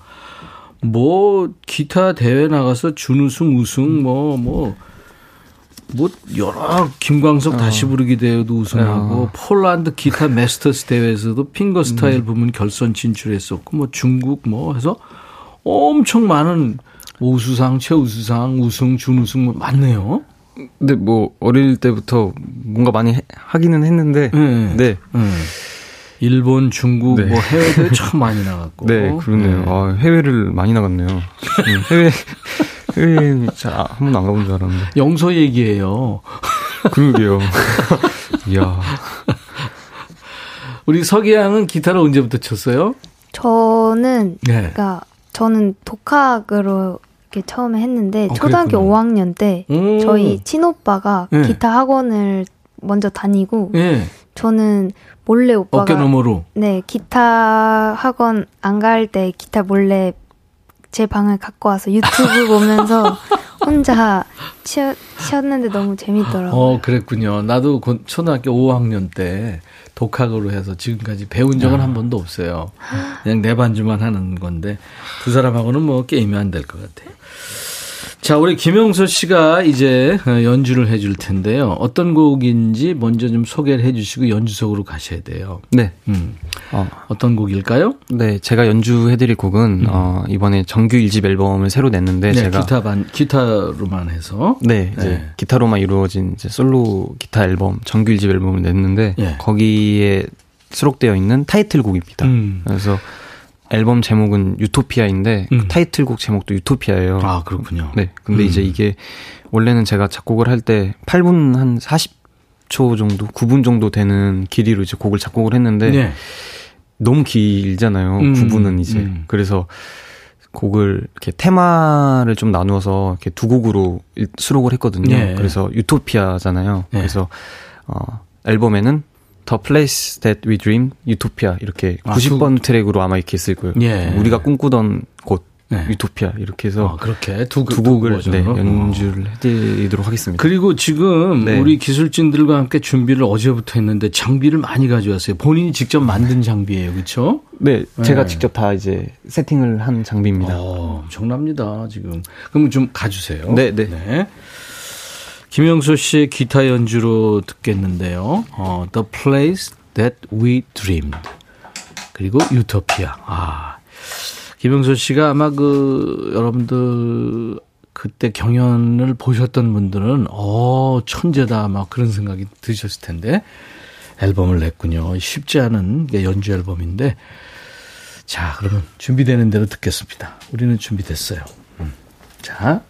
뭐 기타 대회 나가서 준우승, 우승 뭐뭐뭐 여러 김광석 다시 부르기 대회도 우승하고
어.
폴란드 기타 마스터스 대회에서도 핑거 스타일 부문 결선 진출했었고 뭐 중국 뭐 해서 엄청 많은 우수상, 최우수상, 우승, 준우승 뭐 많네요.
근데 뭐 어릴 때부터 뭔가 많이 해- 하기는 했는데
네.
네.
네. 일본, 중국,
네.
뭐 해외 대회 참 많이 나갔고.
네, 그렇네요. 아, 해외를 많이 나갔네요. 음, 해외 해외 잘한 번도 안 가본 줄 알았는데.
영소 얘기예요.
그러게요. 이야.
우리 석이 양은 기타를 언제부터 쳤어요?
저는
네.
그러니까 저는 독학으로 이렇게 처음에 했는데
어,
초등학교
그랬구나.
5학년 때
오.
저희 친오빠가
네.
기타 학원을 먼저 다니고
예.
저는 몰래 오빠가
어깨 너머로.
네 기타 학원 안 갈 때 기타 몰래 제 방을 갖고 와서 유튜브 보면서 혼자 치, 쳤는데 너무 재밌더라고요.
어, 그랬군요. 나도 고- 초등학교 5학년 때 독학으로 해서 지금까지 배운 적은 한 번도 없어요. 그냥 내 반주만 하는 건데 두 사람하고는 뭐 게임이 안 될 것 같아요. 자, 우리 김영서 씨가 이제 어, 연주를 해줄 텐데요. 어떤 곡인지 먼저 좀 소개를 해주시고 연주석으로 가셔야 돼요.
네.
음,
어,
어떤 곡일까요?
네, 제가 연주해드릴 곡은 어, 이번에 정규 1집 앨범을 새로 냈는데
네,
제가
기타 반 기타로만 해서.
네, 이제
네.
기타로만 이루어진 이제 솔로 기타 앨범 정규 1집 앨범을 냈는데
예.
거기에 수록되어 있는 타이틀곡입니다.
음.
그래서 앨범 제목은 유토피아인데 그
음.
타이틀곡 제목도 유토피아예요.
아, 그렇군요.
네. 근데
음.
이제 이게 원래는 제가 작곡을 할 때 8분 한 40초 정도, 9분 정도 되는 길이로 이제 곡을 작곡을 했는데
네.
너무 길잖아요.
음,
9분은 이제.
음.
그래서 곡을 이렇게 테마를 좀 나누어서 이렇게 두 곡으로 일- 수록을 했거든요.
예.
그래서 유토피아잖아요.
예.
그래서 어 앨범에는 The Place That We Dream, 유토피아 이렇게
아,
90번 트랙으로 아마 이렇게 있을 거예요.
예.
우리가 꿈꾸던 곳
네.
유토피아 이렇게 해서
어, 그렇게 두,
두 곡을 네,
버전으로? 어.
연주를 해드리도록 하겠습니다.
그리고 지금
네.
우리 기술진들과 함께 준비를 어제부터 했는데 장비를 많이 가져왔어요. 본인이 직접 만든 장비예요, 그렇죠?
네, 제가
네.
직접 다 이제 세팅을 한 장비입니다.
어, 엄청납니다, 지금. 그럼 좀 가주세요.
네, 네.
김영수 씨의 기타 연주로 듣겠는데요. 어, The Place That We Dreamed. 그리고 유토피아. 아. 김영수 씨가 아마 그, 여러분들, 그때 경연을 보셨던 분들은, 어, 천재다. 막 그런 생각이 드셨을 텐데, 앨범을 냈군요. 쉽지 않은 게 연주 앨범인데, 자, 그러면 준비되는 대로 듣겠습니다. 우리는 준비됐어요. 음. 자.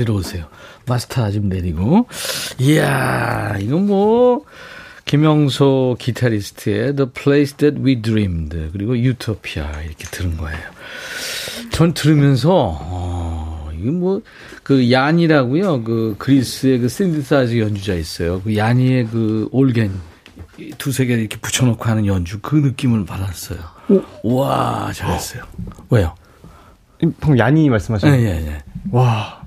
자리로 오세요. 마스터 좀 내리고. 이야, 이건 뭐, 김영소 기타리스트의 The Place That We Dreamed, 그리고 유토피아 이렇게 들은 거예요. 전 들으면서, 어, 이거 뭐, 그 야니라고요. 그 그리스의 그 샌디사이즈 연주자 있어요. 그 야니의 그 올겐 두세 개 이렇게 붙여놓고 하는 연주 그 느낌을 받았어요. 와 잘했어요. 왜요?
방금 야니 말씀하신
예,
거.
예, 예.
와.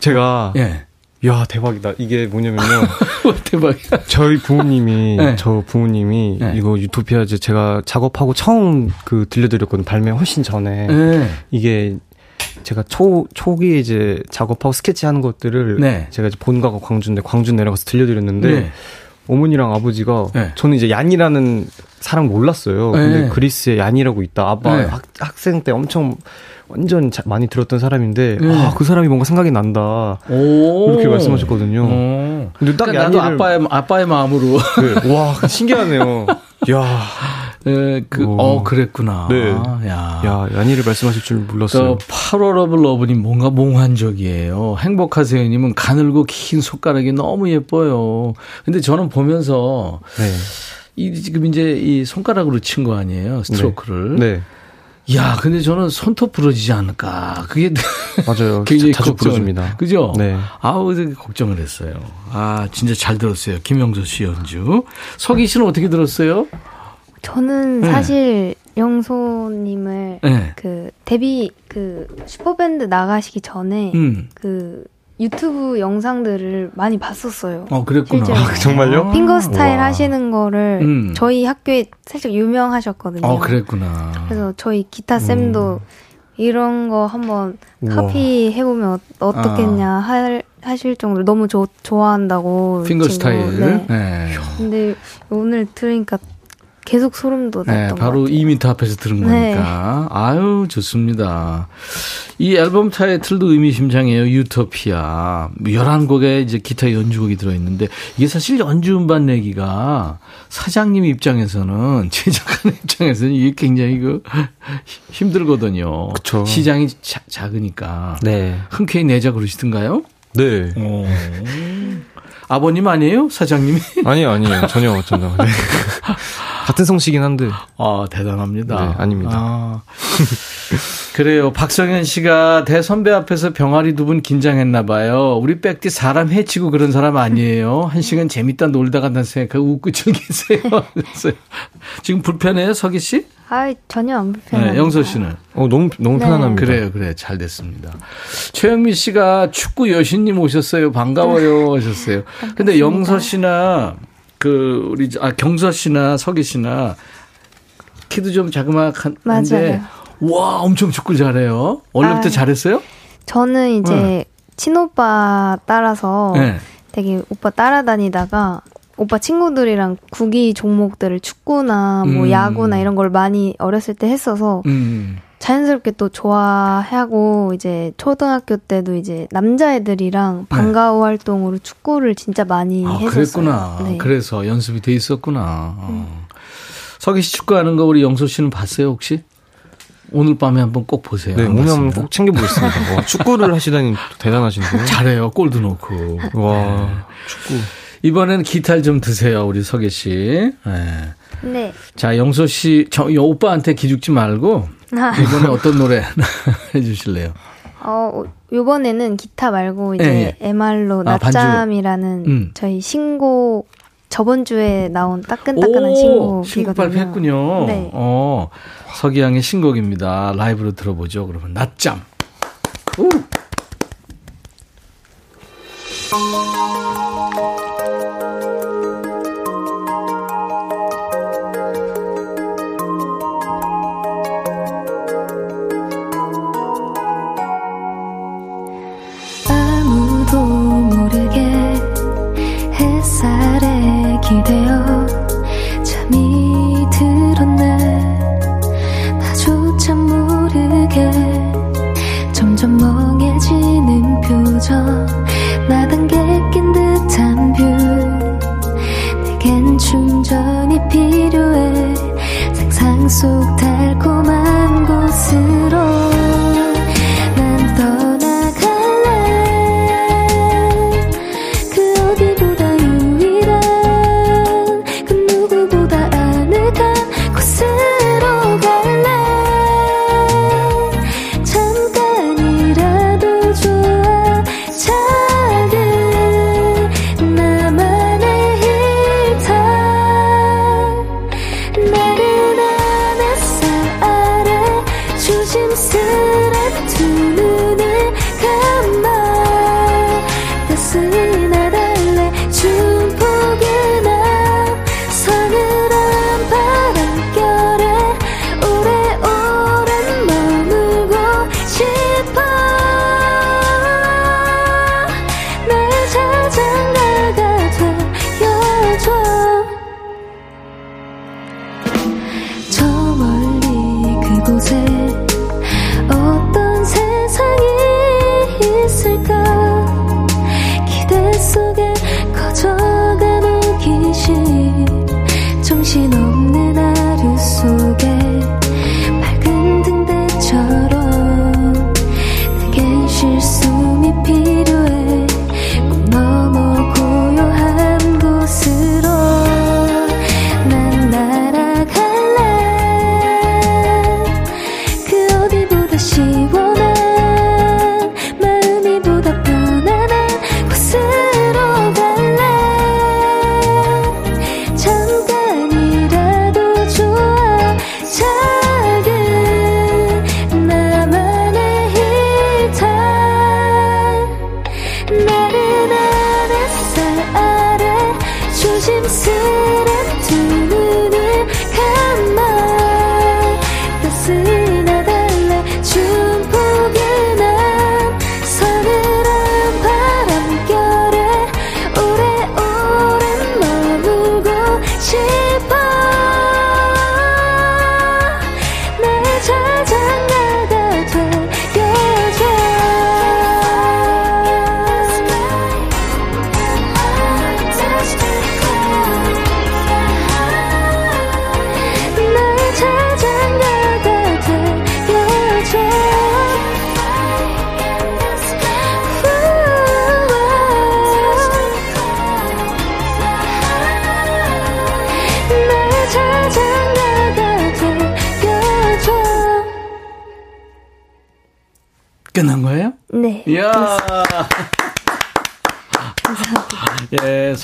제가
예.
야, 대박이다. 이게 뭐냐면요.
대박이야.
저희 부모님이
네.
저 부모님이
네.
이거 유토피아즈 제가 작업하고 처음 그 들려드렸거든요. 발매 훨씬 전에.
예.
이게 제가 초 초기에 이제 작업하고 스케치하는 것들을
네.
제가 이제 본가가 광주인데 광주 내려가서 들려드렸는데
네.
어머니랑 아버지가
네.
저는 이제 얀이라는 사람 몰랐어요. 근데
네.
그리스에 야니라고 있다. 아빠
네.
학, 학생 때 엄청 완전 자- 많이 들었던 사람인데
네.
아, 그 사람이 뭔가 생각이 난다.
오.
이렇게 말씀하셨거든요.
어.
근데 딱
그러니까 나도 아빠의 아빠의 마음으로
네. 와 신기하네요. 야,
예, 그,
오.
어, 그랬구나.
네.
야.
야 야니를 말씀하실 줄
저
몰랐어요.
8월 러브 러브님 뭔가 몽환적이에요. 행복하세요님은 가늘고 긴 손가락이 너무 예뻐요. 근데 저는 보면서
네.
이 지금 이제 이 손가락으로 친 거 아니에요 스트로크를.
네.
야, 근데 저는 손톱 부러지지 않을까. 그게
맞아요.
굉장히
자, 부러집니다.
그죠?
네.
아우, 되게 걱정을 했어요. 아, 진짜 잘 들었어요. 김영수 씨 연주. 석희 씨는 어떻게 들었어요?
저는
네.
사실 영소님을
네.
그 데뷔 그 슈퍼밴드 나가시기 전에
음.
그 유튜브 영상들을 많이 봤었어요.
어, 그랬구나.
실제로.
아, 정말요?
핑거 스타일
와.
하시는 거를
음.
저희 학교에 살짝 유명하셨거든요.
어, 그랬구나.
그래서 저희 기타 쌤도 이런 거 한번
우와.
카피 해보면 어- 어떻겠냐 할, 하실 정도로 너무 조, 좋아한다고
핑거
친구.
스타일.
네.
네.
근데 오늘 들으니까 계속 소름 돋았던
네,
것
바로
같아요.
2미터 앞에서 들은
네.
거니까. 아유, 좋습니다. 이 앨범 타이틀도 의미심장해요. 유토피아. 11곡의 이제 기타 연주곡이 들어있는데, 이게 사실 연주 음반 내기가 사장님 입장에서는, 제작하는 입장에서는 이게 굉장히 그, 힘들거든요.
그쵸.
시장이 자- 작으니까.
네.
흔쾌히 내자 그러시던가요?
네.
오. 아버님 아니에요? 사장님이?
아니요, 아니에요. 전혀, 전혀. 네. 같은 성씨긴 한데.
아, 대단합니다.
네, 아닙니다.
아, 그래요. 박성현 씨가 대선배 앞에서 병아리 두 분 긴장했나 봐요. 우리 백디 사람 해치고 그런 사람 아니에요. 한 시간 재밌다 놀다 간다는 생각하고 웃고. 그랬어요. 지금 불편해요, 석희 씨?
아 전혀 안 불편해요.
네, 영서 씨는.
어, 너무, 너무
네.
편안합니다.
그래요, 그래. 잘 됐습니다. 최영미 씨가 축구 여신님 오셨어요. 반가워요. 하셨어요. 근데 영서 씨나, 그, 우리, 아, 경서 씨나 석희 씨나, 키도 좀 자그마한데,
맞아요.
와, 엄청 축구 잘해요. 원래부터
아.
잘했어요?
저는 이제
네.
친오빠 따라서
네.
되게 오빠 따라다니다가 오빠 친구들이랑 구기 종목들을 축구나 뭐
음.
야구나 이런 걸 많이 어렸을 때 했어서
음.
자연스럽게 또 좋아하고 이제 초등학교 때도 이제 남자애들이랑 방과후 활동으로 축구를 진짜 많이
네. 아,
했었어요.
그랬구나.
네.
그래서 연습이 돼 있었구나. 어. 석희 씨 축구하는 거 우리 영서 씨는 봤어요, 혹시? 오늘 밤에 한번 꼭 보세요.
네,
안
오늘 한번. 꼭 챙겨보겠습니다. 와, 축구를 하시다니 대단하신데요.
잘해요. 골도 넣고.
와, 축구.
이번엔 기타를 좀 드세요, 우리 석희 씨. 네.
네.
자, 영서 씨, 저, 이 오빠한테 기죽지 말고, 이번에 어떤 노래 해주실래요?
어, 요번에는 기타 말고 이제
예,
MR로
아.
낮잠이라는
음.
저희 신곡 저번 주에 나온 따끈따끈한 신곡이거든요.
신곡 발표했군요.
네.
어, 석희양의 신곡입니다. 라이브로 들어보죠. 그러면 낮잠. 우.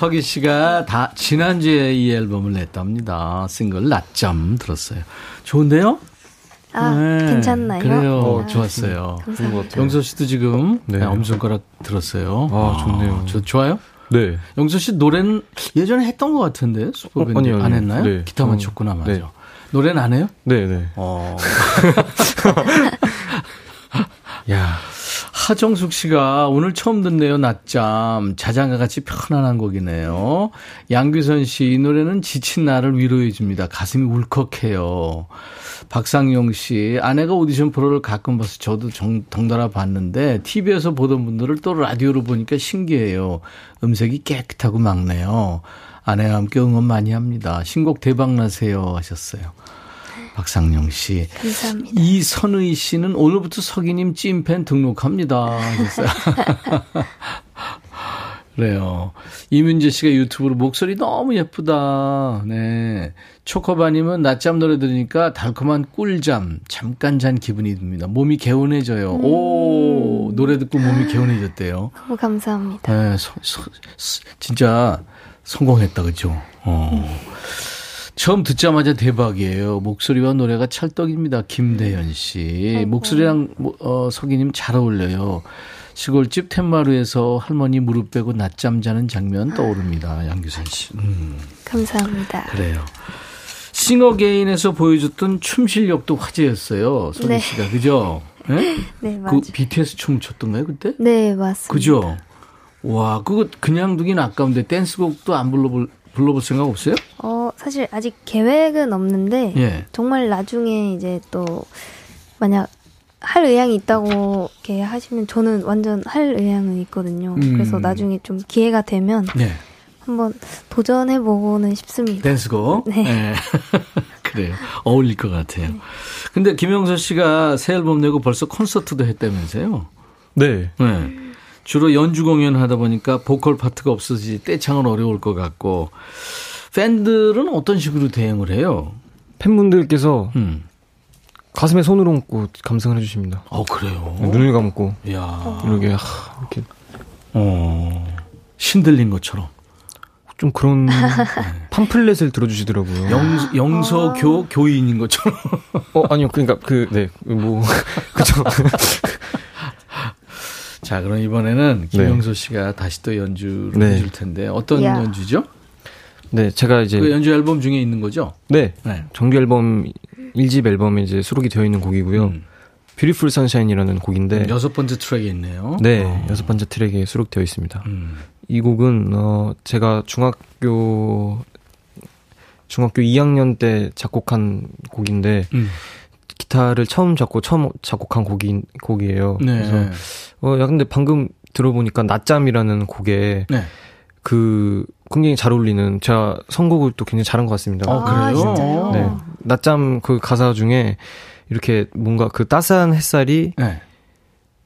서기
씨가 다 지난주에 이 앨범을 냈답니다. 싱글 낮잠 들었어요. 좋은데요?
아,
네,
괜찮나요?
그래요.
아,
좋았어요.
감사합니다.
영서 씨도 지금
네.
네, 엄손가락 들었어요.
아, 좋네요.
저, 좋아요?
네.
영서 씨 노래는 예전에 했던 것 같은데 슈퍼밴드
어, 아니요,
안
아니요.
했나요?
네,
기타만
저는-
쳤구나 맞아.
네.
노래는 안 해요?
네, 네.
어.
야.
하정숙 씨가 오늘 처음 듣네요. 낮잠. 자장가 같이 편안한 곡이네요. 양규선 씨, 이 노래는 지친 나를 위로해 줍니다. 가슴이 울컥해요. 박상용 씨, 아내가 오디션 프로를 가끔 봐서 저도 정, 덩달아 봤는데, TV에서 보던 분들을 또 라디오로 보니까 신기해요. 음색이 깨끗하고 맑네요. 아내와 함께 응원 많이 합니다. 신곡 대박나세요. 하셨어요. 박상용 씨.
감사합니다.
이선의 씨는 오늘부터 서기님 찐팬 등록합니다. 그래요. 이민재 씨가 유튜브로 목소리 너무 예쁘다. 네. 초코바님은 낮잠 노래 들으니까 달콤한 꿀잠, 잠깐 잔 기분이 듭니다. 몸이 개운해져요. 오, 노래 듣고 몸이 개운해졌대요.
너무 감사합니다.
네, 서, 서, 서, 진짜 성공했다, 그죠? 어. 처음 듣자마자 대박이에요. 목소리와 노래가 찰떡입니다. 김대현 씨. 목소리랑 뭐, 어, 서기님 잘 어울려요. 시골집 텐마루에서 할머니 무릎 빼고 낮잠 자는 장면 떠오릅니다. 양규선 씨. 음,
감사합니다.
그래요. 싱어게인에서 보여줬던 춤 실력도 화제였어요. 소리
네.
씨가. 그죠? 네?
네, 맞아요.
그 BTS 춤 췄던가요, 그때?
네, 맞습니다.
그죠? 와, 그거 그냥 두긴 아까운데 댄스곡도 안 불러볼, 불러볼 생각 없어요?
어, 사실 아직 계획은 없는데
예.
정말 나중에 이제 또 만약 할 의향이 있다고 이렇게 하시면 저는 완전 할 의향은 있거든요.
음.
그래서 나중에 좀 기회가 되면
네.
한번 도전해 보고는 싶습니다.
댄스곡.
네.
그래요. 어울릴 것 같아요. 근데 김영서 씨가 새 앨범 내고 벌써 콘서트도 했다면서요?
네.
네. 주로 연주 공연 하다 보니까 보컬 파트가 없어지지 떼창은 어려울 것 같고 팬들은 어떤 식으로 대응을 해요?
팬분들께서
음.
가슴에 손을 얹고 감상을 해주십니다.
어 그래요.
눈을 감고
야.
이렇게 하, 이렇게
어. 신들린 것처럼.
좀 그런 팜플렛을 들어주시더라고요.
영, 영서교 교인인 것처럼.
어, 아니요. 그러니까 그, 네, 뭐, 그죠.
자, 그럼 이번에는 김영소 씨가 다시 또 연주를
네.
해줄 텐데 어떤
야.
연주죠?
네, 제가 이제,
그 연주 앨범 중에 있는 거죠?
네,
네.
정규 앨범, 1집 앨범에 이제 수록이 되어 있는 곡이고요.
음.
Beautiful Sunshine이라는 곡인데,
여섯 번째 트랙에 있네요.
네,
어.
여섯 번째 트랙에 수록되어 있습니다.
음.
이 곡은 어 제가 중학교 중학교 2학년 때 작곡한 곡인데
음.
기타를 처음 잡고 처음 작곡한 곡인 곡이에요.
네.
그래서 어야 근데 방금 들어보니까 낮잠이라는 곡에
네.
그 굉장히 잘 어울리는 제가 선곡을 또 굉장히 잘한 것 같습니다.
어,
아,
그래요?
진짜요?
네. 낮잠 그 가사 중에 이렇게 뭔가 그 따스한 햇살이
네.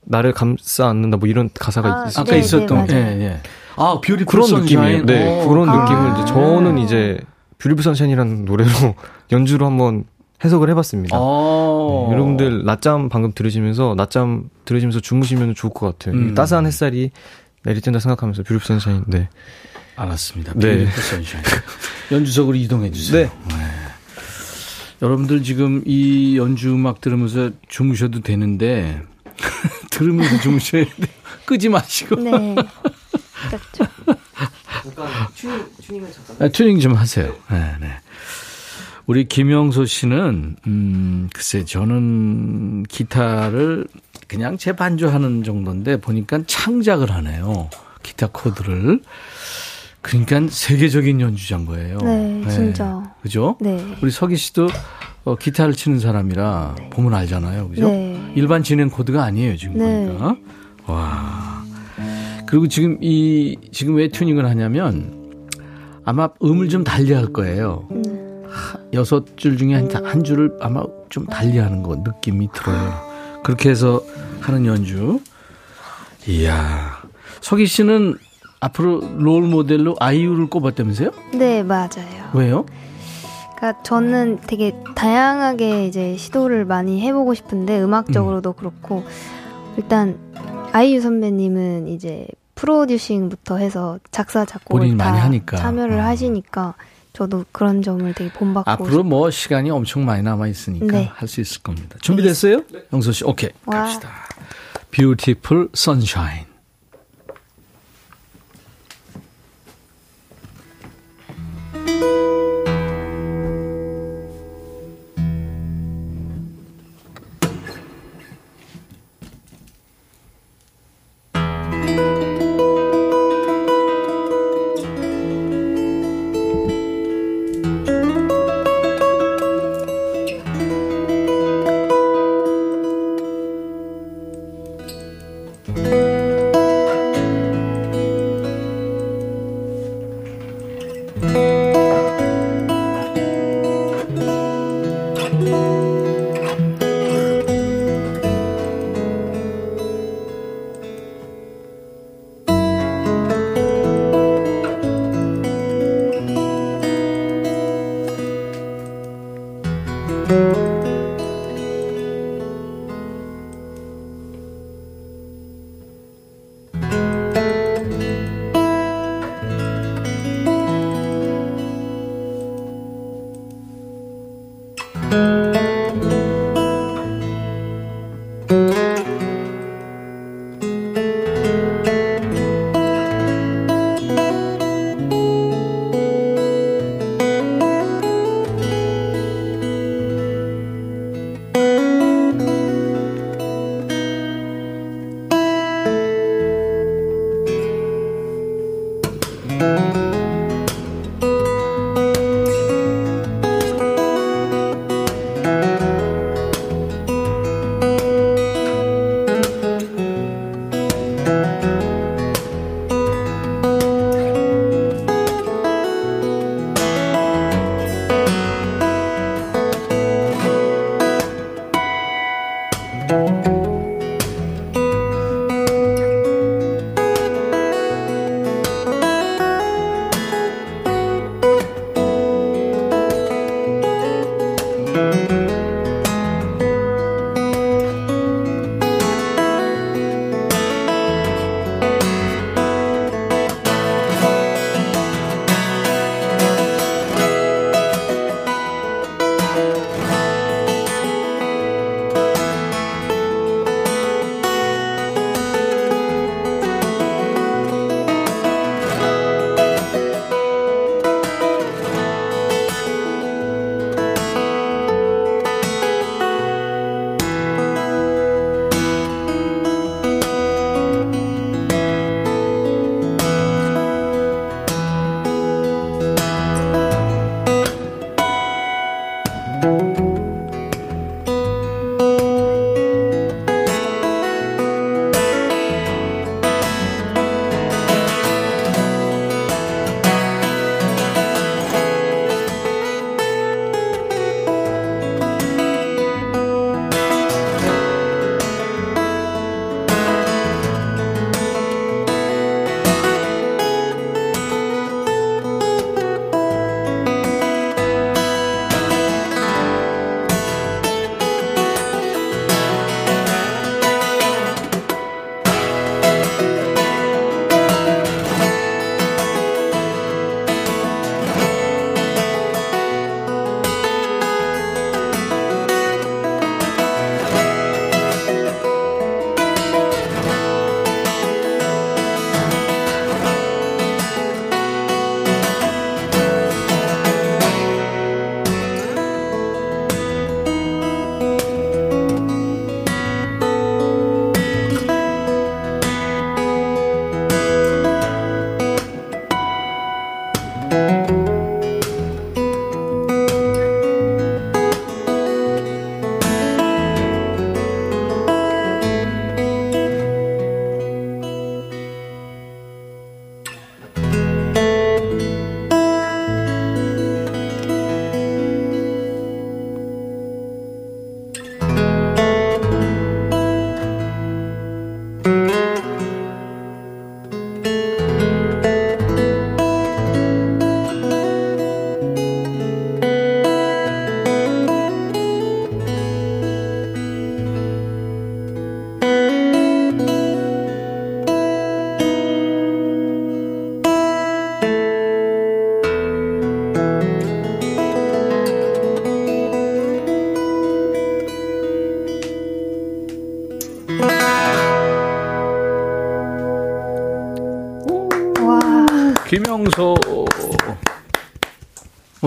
나를 감싸 안는다 뭐 이런 가사가
아,
있어요.
아까
네,
있었던
네,
예,
맞아요.
예. 아, Beautiful
그런
Sunshine.
느낌이에요. 네,
오.
그런
아.
느낌을 이제 저는 이제 Beautiful Sunshine이라는 노래로 연주로 한번 해석을 해봤습니다.
어.
네, 여러분들 낮잠 방금 들으시면서 낮잠 들으시면서 주무시면 좋을 것 같아요. 이
음.
따스한 햇살이 내릴 텐다 생각하면서 beautiful sunshine. 네.
알았습니다.
네.
Beautiful sunshine. 연주석으로 이동해 주세요.
네.
여러분들 지금 이 연주 음악 들으면서 주무셔도 되는데 들으면서 주무셔야 돼요. 끄지 마시고
네. 그렇죠.
아, 튜닝 좀 하세요. 네, 네. 우리 김영소 씨는 음 글쎄 저는 기타를 그냥 제 반주하는 정도인데 보니까 창작을 하네요. 기타 코드를. 그러니까 세계적인 연주자인 거예요.
네, 진짜.
그죠?
네.
우리 서기 씨도 어, 기타를 치는 사람이라 보면 알잖아요. 그죠?
네.
일반 진행 코드가 아니에요, 지금
네.
보니까. 와. 그리고 지금 이, 지금 왜 튜닝을 하냐면 아마 음을 좀 달리 할 거예요. 하- 여섯 줄 중에 한, 한 줄을 아마 좀 달리 하는 거 느낌이 들어요. 그렇게 해서 하는 연주. 이야. 서기 씨는 앞으로 롤 모델로 아이유를 꼽았다면서요?
네, 맞아요.
왜요?
그러니까 저는 되게 다양하게 이제 시도를 많이 해보고 싶은데 음악적으로도 그렇고 일단 아이유 선배님은 이제 프로듀싱부터 해서 작사 작곡을 다
많이 하니까.
참여를
음.
하시니까 저도 그런 점을 되게 본받고
앞으로 뭐 시간이 엄청 많이 남아 있으니까
네.
할수 있을 겁니다. 준비됐어요? 영서 씨, 오케이
와.
갑시다. Beautiful Sunshine.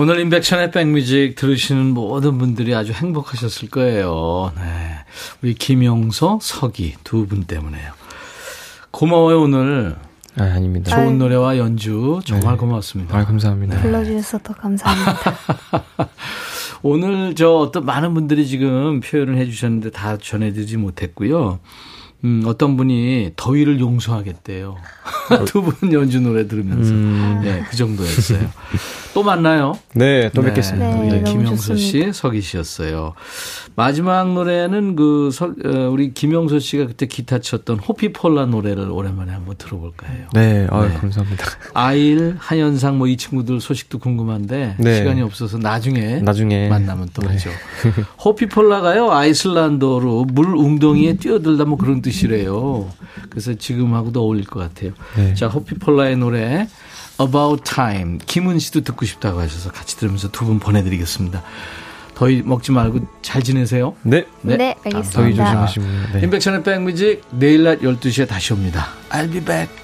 오늘 인백션의 백뮤직 들으시는 모든 분들이 아주 행복하셨을 거예요. 네. 우리 김영소, 서기 두 분 때문에요. 고마워요, 오늘.
아, 아닙니다.
좋은
아유.
노래와 연주 정말
네.
고맙습니다.
아, 감사합니다.
불러주셔서 더 감사합니다.
오늘 저 어떤 많은 분들이 지금 표현을 해주셨는데 다 전해드리지 못했고요. 음, 어떤 분이 더위를 용서하겠대요. 두 분 연주 노래 들으면서.
음.
네, 그 정도였어요. 또 만나요.
네, 또
네,
뵙겠습니다.
네, 너무
김영소 씨. 서기 씨였어요. 마지막 노래는 그 서, 어, 우리 김영소 씨가 그때 기타 쳤던 호피폴라 노래를 오랜만에 한번 들어볼까 해요.
네, 아,
네.
감사합니다.
아일, 한현상 뭐 이 친구들 소식도 궁금한데
네.
시간이 없어서 나중에
나중에
만나면 또
네.
하죠. 호피폴라가요 아이슬란드어로 물 웅덩이에 뛰어들다 뭐 그런 뜻이래요. 그래서 지금하고도 어울릴 것 같아요.
네.
자 호피폴라의 노래 About Time 김은 씨도 듣고 싶다고 하셔서 같이 들으면서 두 분 보내드리겠습니다. 더위 먹지 말고 잘 지내세요.
네,
네, 알겠습니다.
더위 조심하시고. 네.
인백션의 백뮤직 내일 낮 12시에 다시 옵니다. I'll be back.